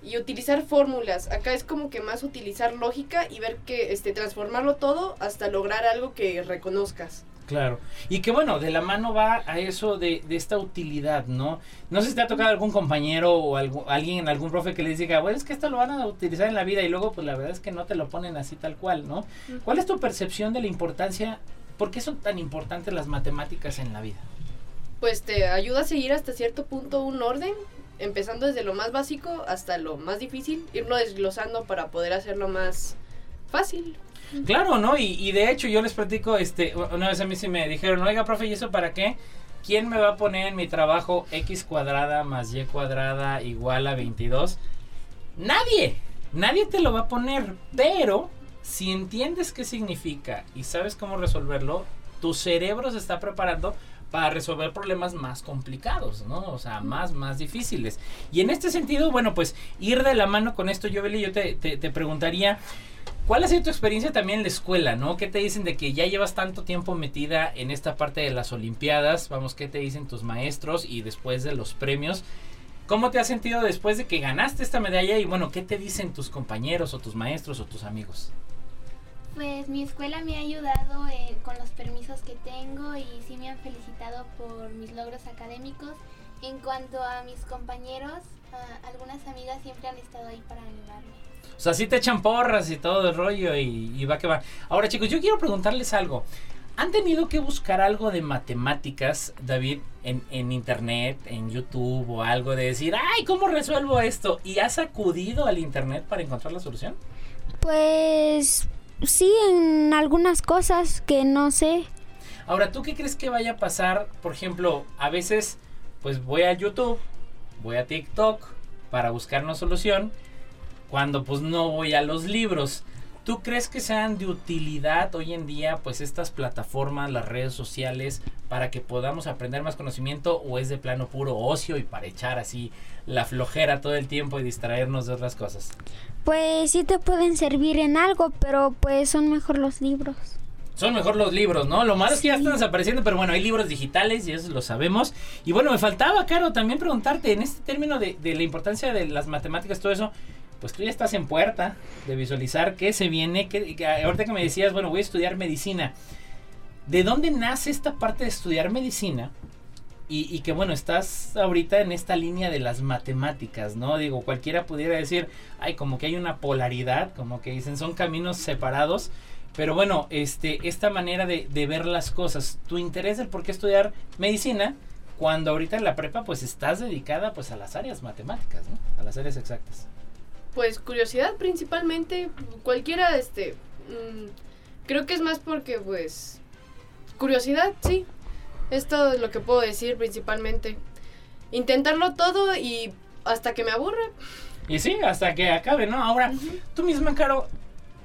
y utilizar fórmulas. Acá es como que más utilizar lógica y ver que este transformarlo todo hasta lograr algo que reconozcas. Claro. Y que bueno, de la mano va a eso de, de esta utilidad, ¿no? No sé si te ha tocado algún compañero o algo, alguien, algún profe que les diga, bueno, es que esto lo van a utilizar en la vida y luego pues la verdad es que no te lo ponen así tal cual, ¿no? ¿Cuál es tu percepción de la importancia, por qué son tan importantes las matemáticas en la vida? Pues te ayuda a seguir hasta cierto punto un orden, empezando desde lo más básico hasta lo más difícil, irlo desglosando para poder hacerlo más fácil. Claro, ¿no? Y, y, de hecho yo les platico, este, una vez a mí sí me dijeron, oiga, profe, ¿y eso para qué? ¿Quién me va a poner en mi trabajo x cuadrada más y cuadrada igual a 22? Nadie, nadie te lo va a poner, pero si entiendes qué significa y sabes cómo resolverlo, tu cerebro se está preparando para resolver problemas más complicados, ¿no? O sea, más, más difíciles. Y en este sentido, bueno, pues ir de la mano con esto, yo, yo te, te, te preguntaría, ¿Cuál ha sido tu experiencia también en la escuela, no? ¿Qué te dicen de que ya llevas tanto tiempo metida en esta parte de las Olimpiadas? Vamos, ¿qué te dicen tus maestros y después de los premios? ¿Cómo te has sentido después de que ganaste esta medalla? Y bueno, ¿qué te dicen tus compañeros o tus maestros o tus amigos? Pues mi escuela me ha ayudado eh, con los permisos que tengo y sí me han felicitado por mis logros académicos. En cuanto a mis compañeros, uh, algunas amigas siempre han estado ahí para animarme. O sea, sí te echan porras y todo el rollo y, y va que va. Ahora, chicos, yo quiero preguntarles algo. ¿Han tenido que buscar algo de matemáticas, David, en, en, internet, en YouTube o algo de decir, ay, ¿cómo resuelvo esto? ¿Y has acudido al internet para encontrar la solución? Pues sí, en algunas cosas que no sé. Ahora, ¿tú qué crees que vaya a pasar? Por ejemplo, a veces, pues voy a YouTube, voy a TikTok para buscar una solución cuando pues no voy a los libros. ¿Tú crees que sean de utilidad hoy en día pues estas plataformas, las redes sociales para que podamos aprender más conocimiento o es de plano puro ocio y para echar así la flojera todo el tiempo y distraernos de otras cosas? Pues sí te pueden servir en algo, pero pues son mejor los libros. Son mejor los libros, ¿no? Lo malo es que ya están desapareciendo, pero bueno, hay libros digitales y eso lo sabemos. Y bueno, me faltaba, Caro, también preguntarte en este término de, de la importancia de las matemáticas, todo eso pues tú ya estás en puerta de visualizar qué se viene. Que, que, ahorita que me decías, bueno, voy a estudiar medicina. ¿De dónde nace esta parte de estudiar medicina? Y, y, que bueno, estás ahorita en esta línea de las matemáticas, ¿no? Digo, cualquiera pudiera decir, ay, como que hay una polaridad, como que dicen, son caminos separados. Pero bueno, este, esta manera de, de ver las cosas, tu interés del por qué estudiar medicina, cuando ahorita en la prepa pues estás dedicada pues a las áreas matemáticas, ¿no? A las áreas exactas. Pues curiosidad principalmente, cualquiera, este, mmm, creo que es más porque pues, curiosidad, sí, es todo lo que puedo decir principalmente. Intentarlo todo y hasta que me aburra. Y sí, hasta que acabe, ¿no? Ahora, uh -huh. tú misma, Caro,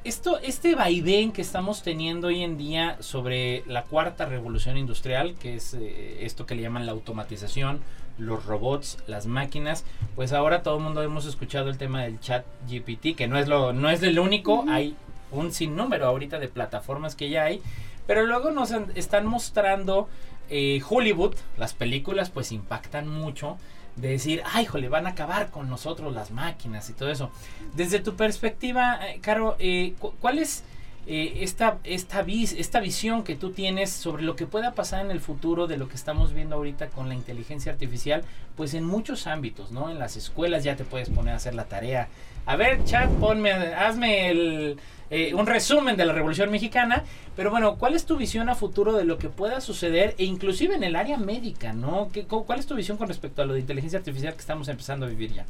esto, este vaivén que estamos teniendo hoy en día sobre la cuarta revolución industrial, que es eh, esto que le llaman la automatización, los robots, las máquinas, pues ahora todo el mundo hemos escuchado el tema del chat GPT, que no es lo, no es el único, uh -huh. hay un sinnúmero ahorita de plataformas que ya hay, pero luego nos están mostrando eh, Hollywood, las películas pues impactan mucho de decir, ay, jole, van a acabar con nosotros las máquinas y todo eso. Desde tu perspectiva, eh, Caro, eh, cu ¿cuál es eh, esta, esta, vis esta visión que tú tienes sobre lo que pueda pasar en el futuro de lo que estamos viendo ahorita con la inteligencia artificial? Pues en muchos ámbitos, ¿no? En las escuelas ya te puedes poner a hacer la tarea. A ver, chat, ponme, hazme el, eh, un resumen de la Revolución Mexicana, pero bueno, ¿cuál es tu visión a futuro de lo que pueda suceder e inclusive en el área médica, ¿no? ¿Qué, ¿Cuál es tu visión con respecto a lo de inteligencia artificial que estamos empezando a vivir ya?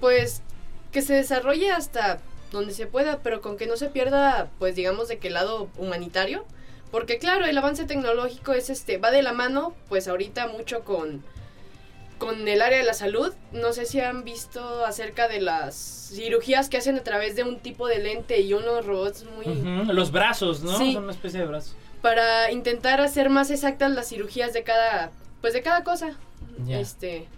Pues que se desarrolle hasta donde se pueda, pero con que no se pierda, pues digamos, de qué lado humanitario, porque claro, el avance tecnológico es este, va de la mano, pues ahorita mucho con con el área de la salud. No sé si han visto acerca de las cirugías que hacen a través de un tipo de lente y unos robots muy... Uh -huh. Los brazos, ¿no? Sí. Son una especie de brazos. Para intentar hacer más exactas las cirugías de cada, pues de cada cosa. Yeah. Este...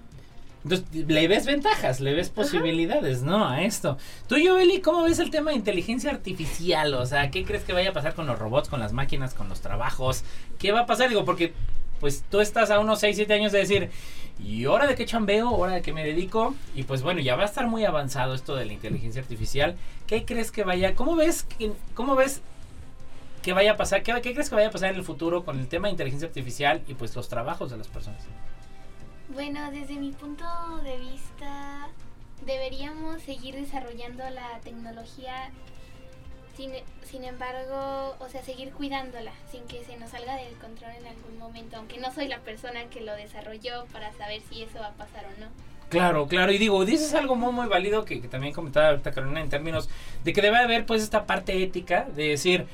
Entonces, le ves ventajas, le ves posibilidades, ¿no? A esto. Tú, Eli, ¿cómo ves el tema de inteligencia artificial? O sea, ¿qué crees que vaya a pasar con los robots, con las máquinas, con los trabajos? ¿Qué va a pasar? Digo, porque pues tú estás a unos 6, 7 años de decir, ¿y hora de qué chambeo? ¿Hora de qué me dedico? Y pues bueno, ya va a estar muy avanzado esto de la inteligencia artificial. ¿Qué crees que vaya? ¿Cómo ves, que, cómo ves que vaya a pasar? ¿Qué, ¿Qué crees que vaya a pasar en el futuro con el tema de inteligencia artificial y pues los trabajos de las personas? Bueno, desde mi punto de vista, deberíamos seguir desarrollando la tecnología sin, embargo, o sea, seguir cuidándola sin que se nos salga del control en algún momento, aunque no soy la persona que lo desarrolló para saber si eso va a pasar o no. Claro, claro, y digo, dices algo muy, muy válido que, también comentaba ahorita Carolina en términos de que debe haber pues esta parte ética de decir,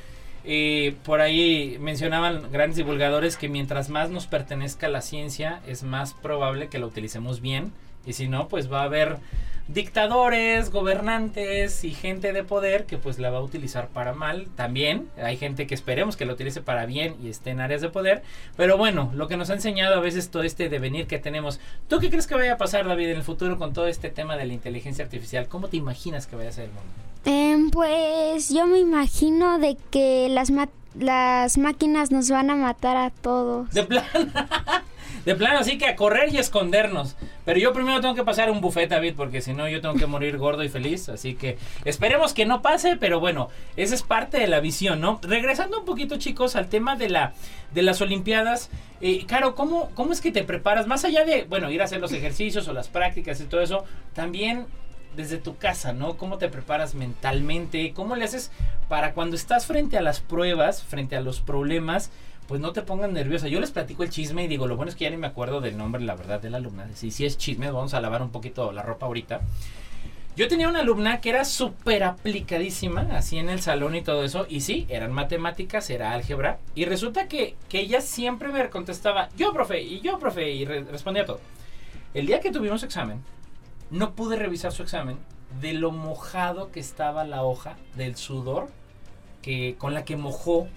eh, por ahí mencionaban grandes divulgadores que mientras más nos pertenezca la ciencia es más probable que la utilicemos bien y si no, pues va a haber dictadores, gobernantes y gente de poder que pues la va a utilizar para mal. También hay gente que esperemos que la utilice para bien y esté en áreas de poder. Pero bueno, lo que nos ha enseñado a veces todo este devenir que tenemos. ¿Tú qué crees que vaya a pasar, David, en el futuro con todo este tema de la inteligencia artificial? ¿Cómo te imaginas que vaya a ser el mundo? Em, pues yo me imagino de que las, las máquinas nos van a matar a todos. De plan. De plano, así que a correr y escondernos. Pero yo primero tengo que pasar un buffet, David, porque si no yo tengo que morir gordo y feliz. Así que esperemos que no pase, pero bueno, esa es parte de la visión, ¿no? Regresando un poquito, chicos, al tema de, la, de las Olimpiadas. Eh, Caro, ¿cómo, ¿cómo es que te preparas? Más allá de, bueno, ir a hacer los ejercicios o las prácticas y todo eso, también desde tu casa, ¿no? ¿Cómo te preparas mentalmente? ¿Cómo le haces para cuando estás frente a las pruebas, frente a los problemas? Pues no te pongan nerviosa. Yo les platico el chisme y digo, lo bueno es que ya ni me acuerdo del nombre, la verdad, de la alumna. Si, si es chisme, vamos a lavar un poquito la ropa ahorita. Yo tenía una alumna que era súper aplicadísima, así en el salón y todo eso. Y sí, eran matemáticas, era álgebra. Y resulta que, que ella siempre me contestaba, yo, profe, y yo, profe, y respondía todo. El día que tuvimos examen, no pude revisar su examen de lo mojado que estaba la hoja, del sudor que, con la que mojó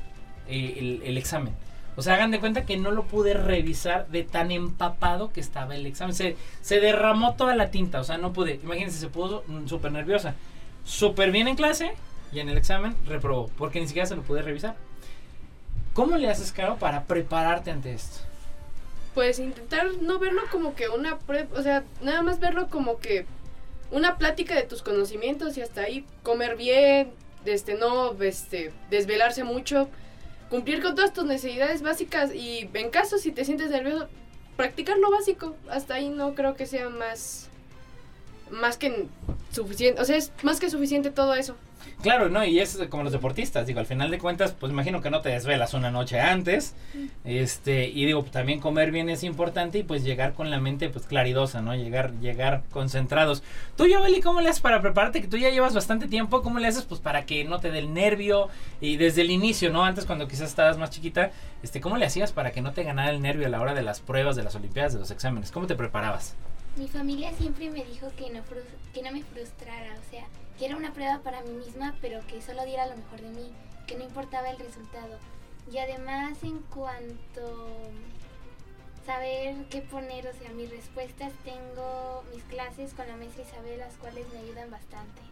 eh, el, examen. O sea, hagan de cuenta que no lo pude revisar de tan empapado que estaba el examen. Se, se derramó toda la tinta, o sea, no pude. Imagínense, se puso súper nerviosa. Súper bien en clase y en el examen reprobó, porque ni siquiera se lo pude revisar. ¿Cómo le haces, Caro, para prepararte ante esto? Pues intentar no verlo como que una prueba, o sea, nada más verlo como que una plática de tus conocimientos y hasta ahí comer bien, este, no este, desvelarse mucho cumplir con todas tus necesidades básicas y en caso si te sientes nervioso, practicar lo básico. Hasta ahí no creo que sea más más que suficiente, o sea, es más que suficiente todo eso. Claro, no, y es como los deportistas, digo, al final de cuentas, pues imagino que no te desvelas una noche antes, este, y digo, también comer bien es importante y pues llegar con la mente pues claridosa, ¿no? Llegar, llegar concentrados. Tú, Yobeli, ¿cómo le haces para prepararte? Que tú ya llevas bastante tiempo, ¿cómo le haces pues para que no te dé el nervio? Y desde el inicio, ¿no? Antes cuando quizás estabas más chiquita, este, ¿cómo le hacías para que no te ganara el nervio a la hora de las pruebas, de las olimpiadas, de los exámenes? ¿Cómo te preparabas? Mi familia siempre me dijo que no, que no me frustrara, o sea, que era una prueba para mí misma, pero que solo diera lo mejor de mí, que no importaba el resultado. Y además en cuanto saber qué poner, o sea, mis respuestas, tengo mis clases con la maestra Isabel, las cuales me ayudan bastante.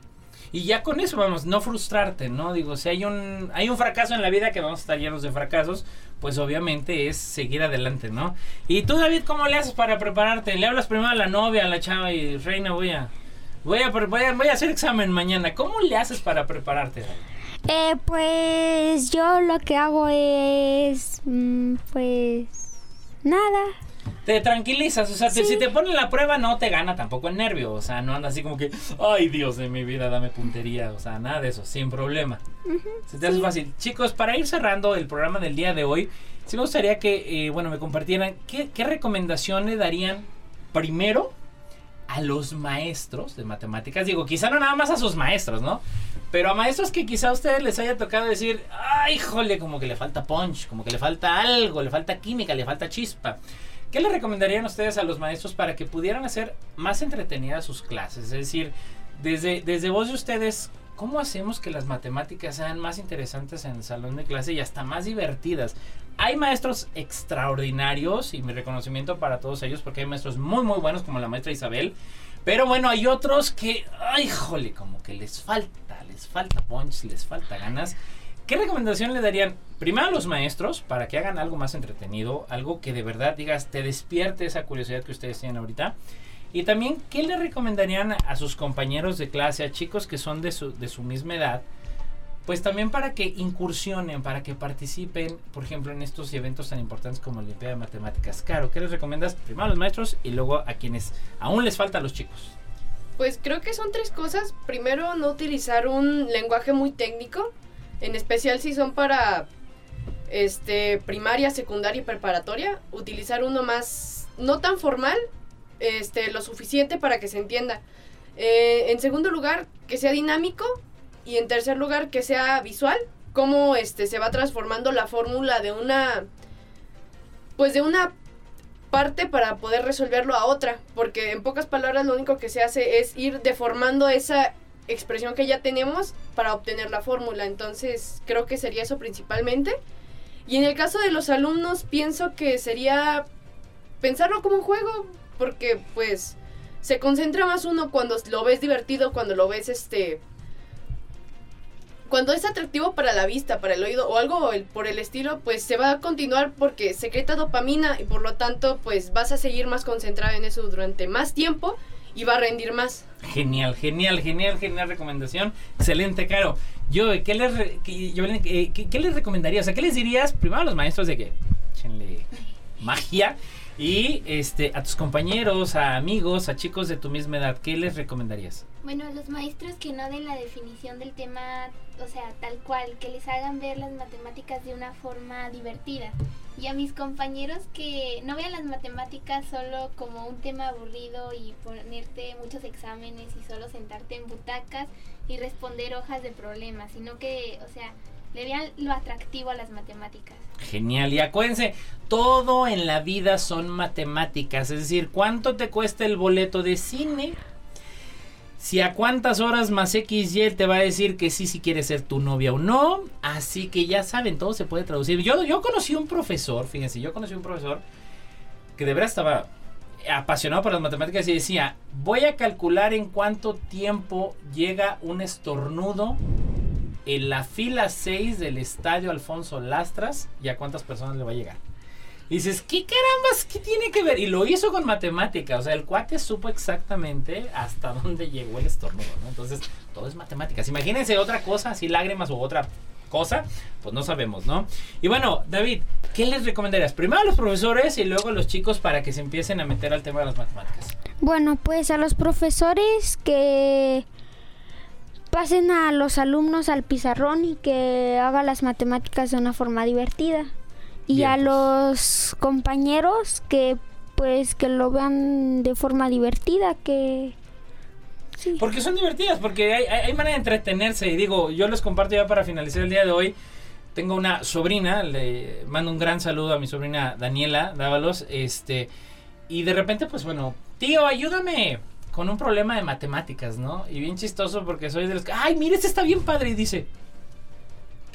Y ya con eso, vamos, no frustrarte, ¿no? Digo, si hay un, hay un fracaso en la vida que vamos a estar llenos de fracasos, pues obviamente es seguir adelante, ¿no? Y tú, David, ¿cómo le haces para prepararte? ¿Le hablas primero a la novia, a la chava y reina, voy a, Voy a, voy a, hacer examen mañana. ¿Cómo le haces para prepararte? Eh, pues yo lo que hago es, mm, pues, nada. Te tranquilizas, o sea, si te ponen la prueba no te gana tampoco el nervio, o sea, no anda así como que, ay Dios de mi vida, dame puntería, o sea, nada de eso, sin problema. Se te hace fácil. Chicos, para ir cerrando el programa del día de hoy, sí me gustaría que, eh, bueno, me compartieran qué, qué recomendación le darían primero a los maestros de matemáticas. Digo, quizá no nada más a sus maestros, ¿no? Pero a maestros que quizá a ustedes les haya tocado decir, ay, jole, como que le falta punch, como que le falta algo, le falta química, le falta chispa. ¿Qué le recomendarían ustedes a los maestros para que pudieran hacer más entretenidas sus clases? Es decir, desde, desde voz de ustedes, ¿cómo hacemos que las matemáticas sean más interesantes en el salón de clase y hasta más divertidas? Hay maestros extraordinarios y mi reconocimiento para todos ellos porque hay maestros muy muy buenos como la maestra Isabel. Pero bueno, hay otros que, ay, jole, como que les falta, les falta punch, les falta ganas. ¿Qué recomendación le darían primero a los maestros para que hagan algo más entretenido, algo que de verdad digas, te despierte esa curiosidad que ustedes tienen ahorita? Y también, ¿qué le recomendarían a sus compañeros de clase, a chicos que son de su, de su misma edad? Pues también para que incursionen, para que participen, por ejemplo, en estos eventos tan importantes como la Olimpiada de Matemáticas. Caro, ¿qué les recomiendas? Primero a los maestros y luego a quienes aún les falta a los chicos. Pues creo que son tres cosas. Primero, no utilizar un lenguaje muy técnico, en especial si son para este primaria, secundaria y preparatoria. Utilizar uno más, no tan formal, este, lo suficiente para que se entienda. Eh, en segundo lugar, que sea dinámico. Y en tercer lugar, que sea visual. Cómo este, se va transformando la fórmula de una. Pues de una parte para poder resolverlo a otra. Porque en pocas palabras, lo único que se hace es ir deformando esa expresión que ya tenemos para obtener la fórmula. Entonces, creo que sería eso principalmente. Y en el caso de los alumnos, pienso que sería pensarlo como un juego, porque pues se concentra más uno cuando lo ves divertido, cuando lo ves este cuando es atractivo para la vista, para el oído o algo por el estilo, pues se va a continuar porque secreta dopamina y por lo tanto pues vas a seguir más concentrado en eso durante más tiempo y va a rendir más. Genial, genial, genial, genial recomendación. Excelente, Caro. Yo, ¿qué les, eh, ¿qué, les recomendaría? O sea, ¿qué les dirías primero a los maestros de que échenle magia y este, a tus compañeros, a amigos, a chicos de tu misma edad, ¿qué les recomendarías? Bueno, los maestros que no den la definición del tema, o sea, tal cual, que les hagan ver las matemáticas de una forma divertida. Y a mis compañeros que no vean las matemáticas solo como un tema aburrido y ponerte muchos exámenes y solo sentarte en butacas y responder hojas de problemas, sino que, o sea, le vean lo atractivo a las matemáticas. Genial, y acuérdense, todo en la vida son matemáticas, es decir, ¿cuánto te cuesta el boleto de cine? Si a cuántas horas más X y él te va a decir que sí, si quiere ser tu novia o no. Así que ya saben, todo se puede traducir. Yo, yo conocí un profesor, fíjense, yo conocí un profesor que de verdad estaba apasionado por las matemáticas y decía, voy a calcular en cuánto tiempo llega un estornudo en la fila 6 del estadio Alfonso Lastras y a cuántas personas le va a llegar. Y dices, ¿qué carambas? ¿Qué tiene que ver? Y lo hizo con matemática. O sea, el cuate supo exactamente hasta dónde llegó el estornudo, ¿no? Entonces, todo es matemáticas. Imagínense otra cosa, así lágrimas u otra cosa, pues no sabemos, ¿no? Y bueno, David, ¿qué les recomendarías? Primero a los profesores y luego a los chicos para que se empiecen a meter al tema de las matemáticas. Bueno, pues a los profesores que pasen a los alumnos al pizarrón y que haga las matemáticas de una forma divertida. Y a pues. los compañeros que pues que lo vean de forma divertida, que sí. Porque son divertidas, porque hay, hay, manera de entretenerse. Y digo, yo les comparto ya para finalizar el día de hoy. Tengo una sobrina, le mando un gran saludo a mi sobrina Daniela Dávalos, este, y de repente, pues bueno, tío, ayúdame con un problema de matemáticas, ¿no? Y bien chistoso porque soy de los que, ay, mire, este está bien padre. Y dice,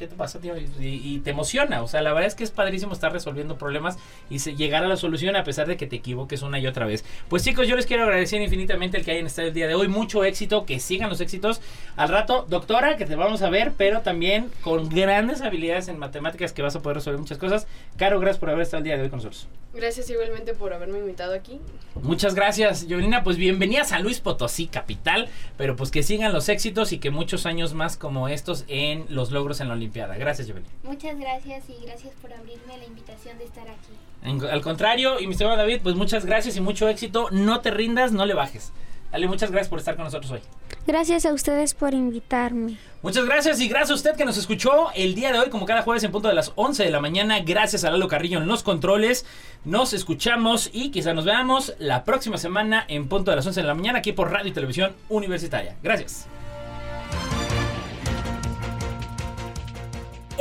¿qué te pasa, tío? Y, te emociona. O sea, la verdad es que es padrísimo estar resolviendo problemas y llegar a la solución a pesar de que te equivoques una y otra vez. Pues chicos, yo les quiero agradecer infinitamente el que hayan estado el día de hoy. Mucho éxito, que sigan los éxitos. Al rato, doctora, que te vamos a ver, pero también con grandes habilidades en matemáticas que vas a poder resolver muchas cosas. Caro, gracias por haber estado el día de hoy con nosotros. Gracias igualmente por haberme invitado aquí. Muchas gracias, Yolina. Pues bienvenida a Luis Potosí, capital. Pero pues que sigan los éxitos y que muchos años más como estos en los logros en la Olimpiada. Gracias, Yolina. Muchas gracias y gracias por abrirme la invitación de estar aquí. al contrario, y mi estimado David, pues muchas gracias y mucho éxito. No te rindas, no le bajes. Dale, muchas gracias por estar con nosotros hoy. Gracias a ustedes por invitarme. Muchas gracias y gracias a usted que nos escuchó el día de hoy, como cada jueves en punto de las 11 de la mañana. Gracias a Lalo Carrillo en los controles. Nos escuchamos y quizá nos veamos la próxima semana en punto de las 11 de la mañana aquí por Radio y Televisión Universitaria. Gracias.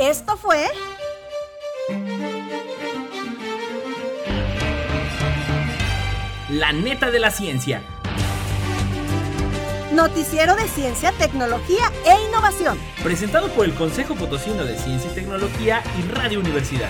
Esto fue... La neta de la ciencia Noticiero de Ciencia, Tecnología e Innovación. Presentado por el Consejo Potosino de Ciencia y Tecnología y Radio Universidad.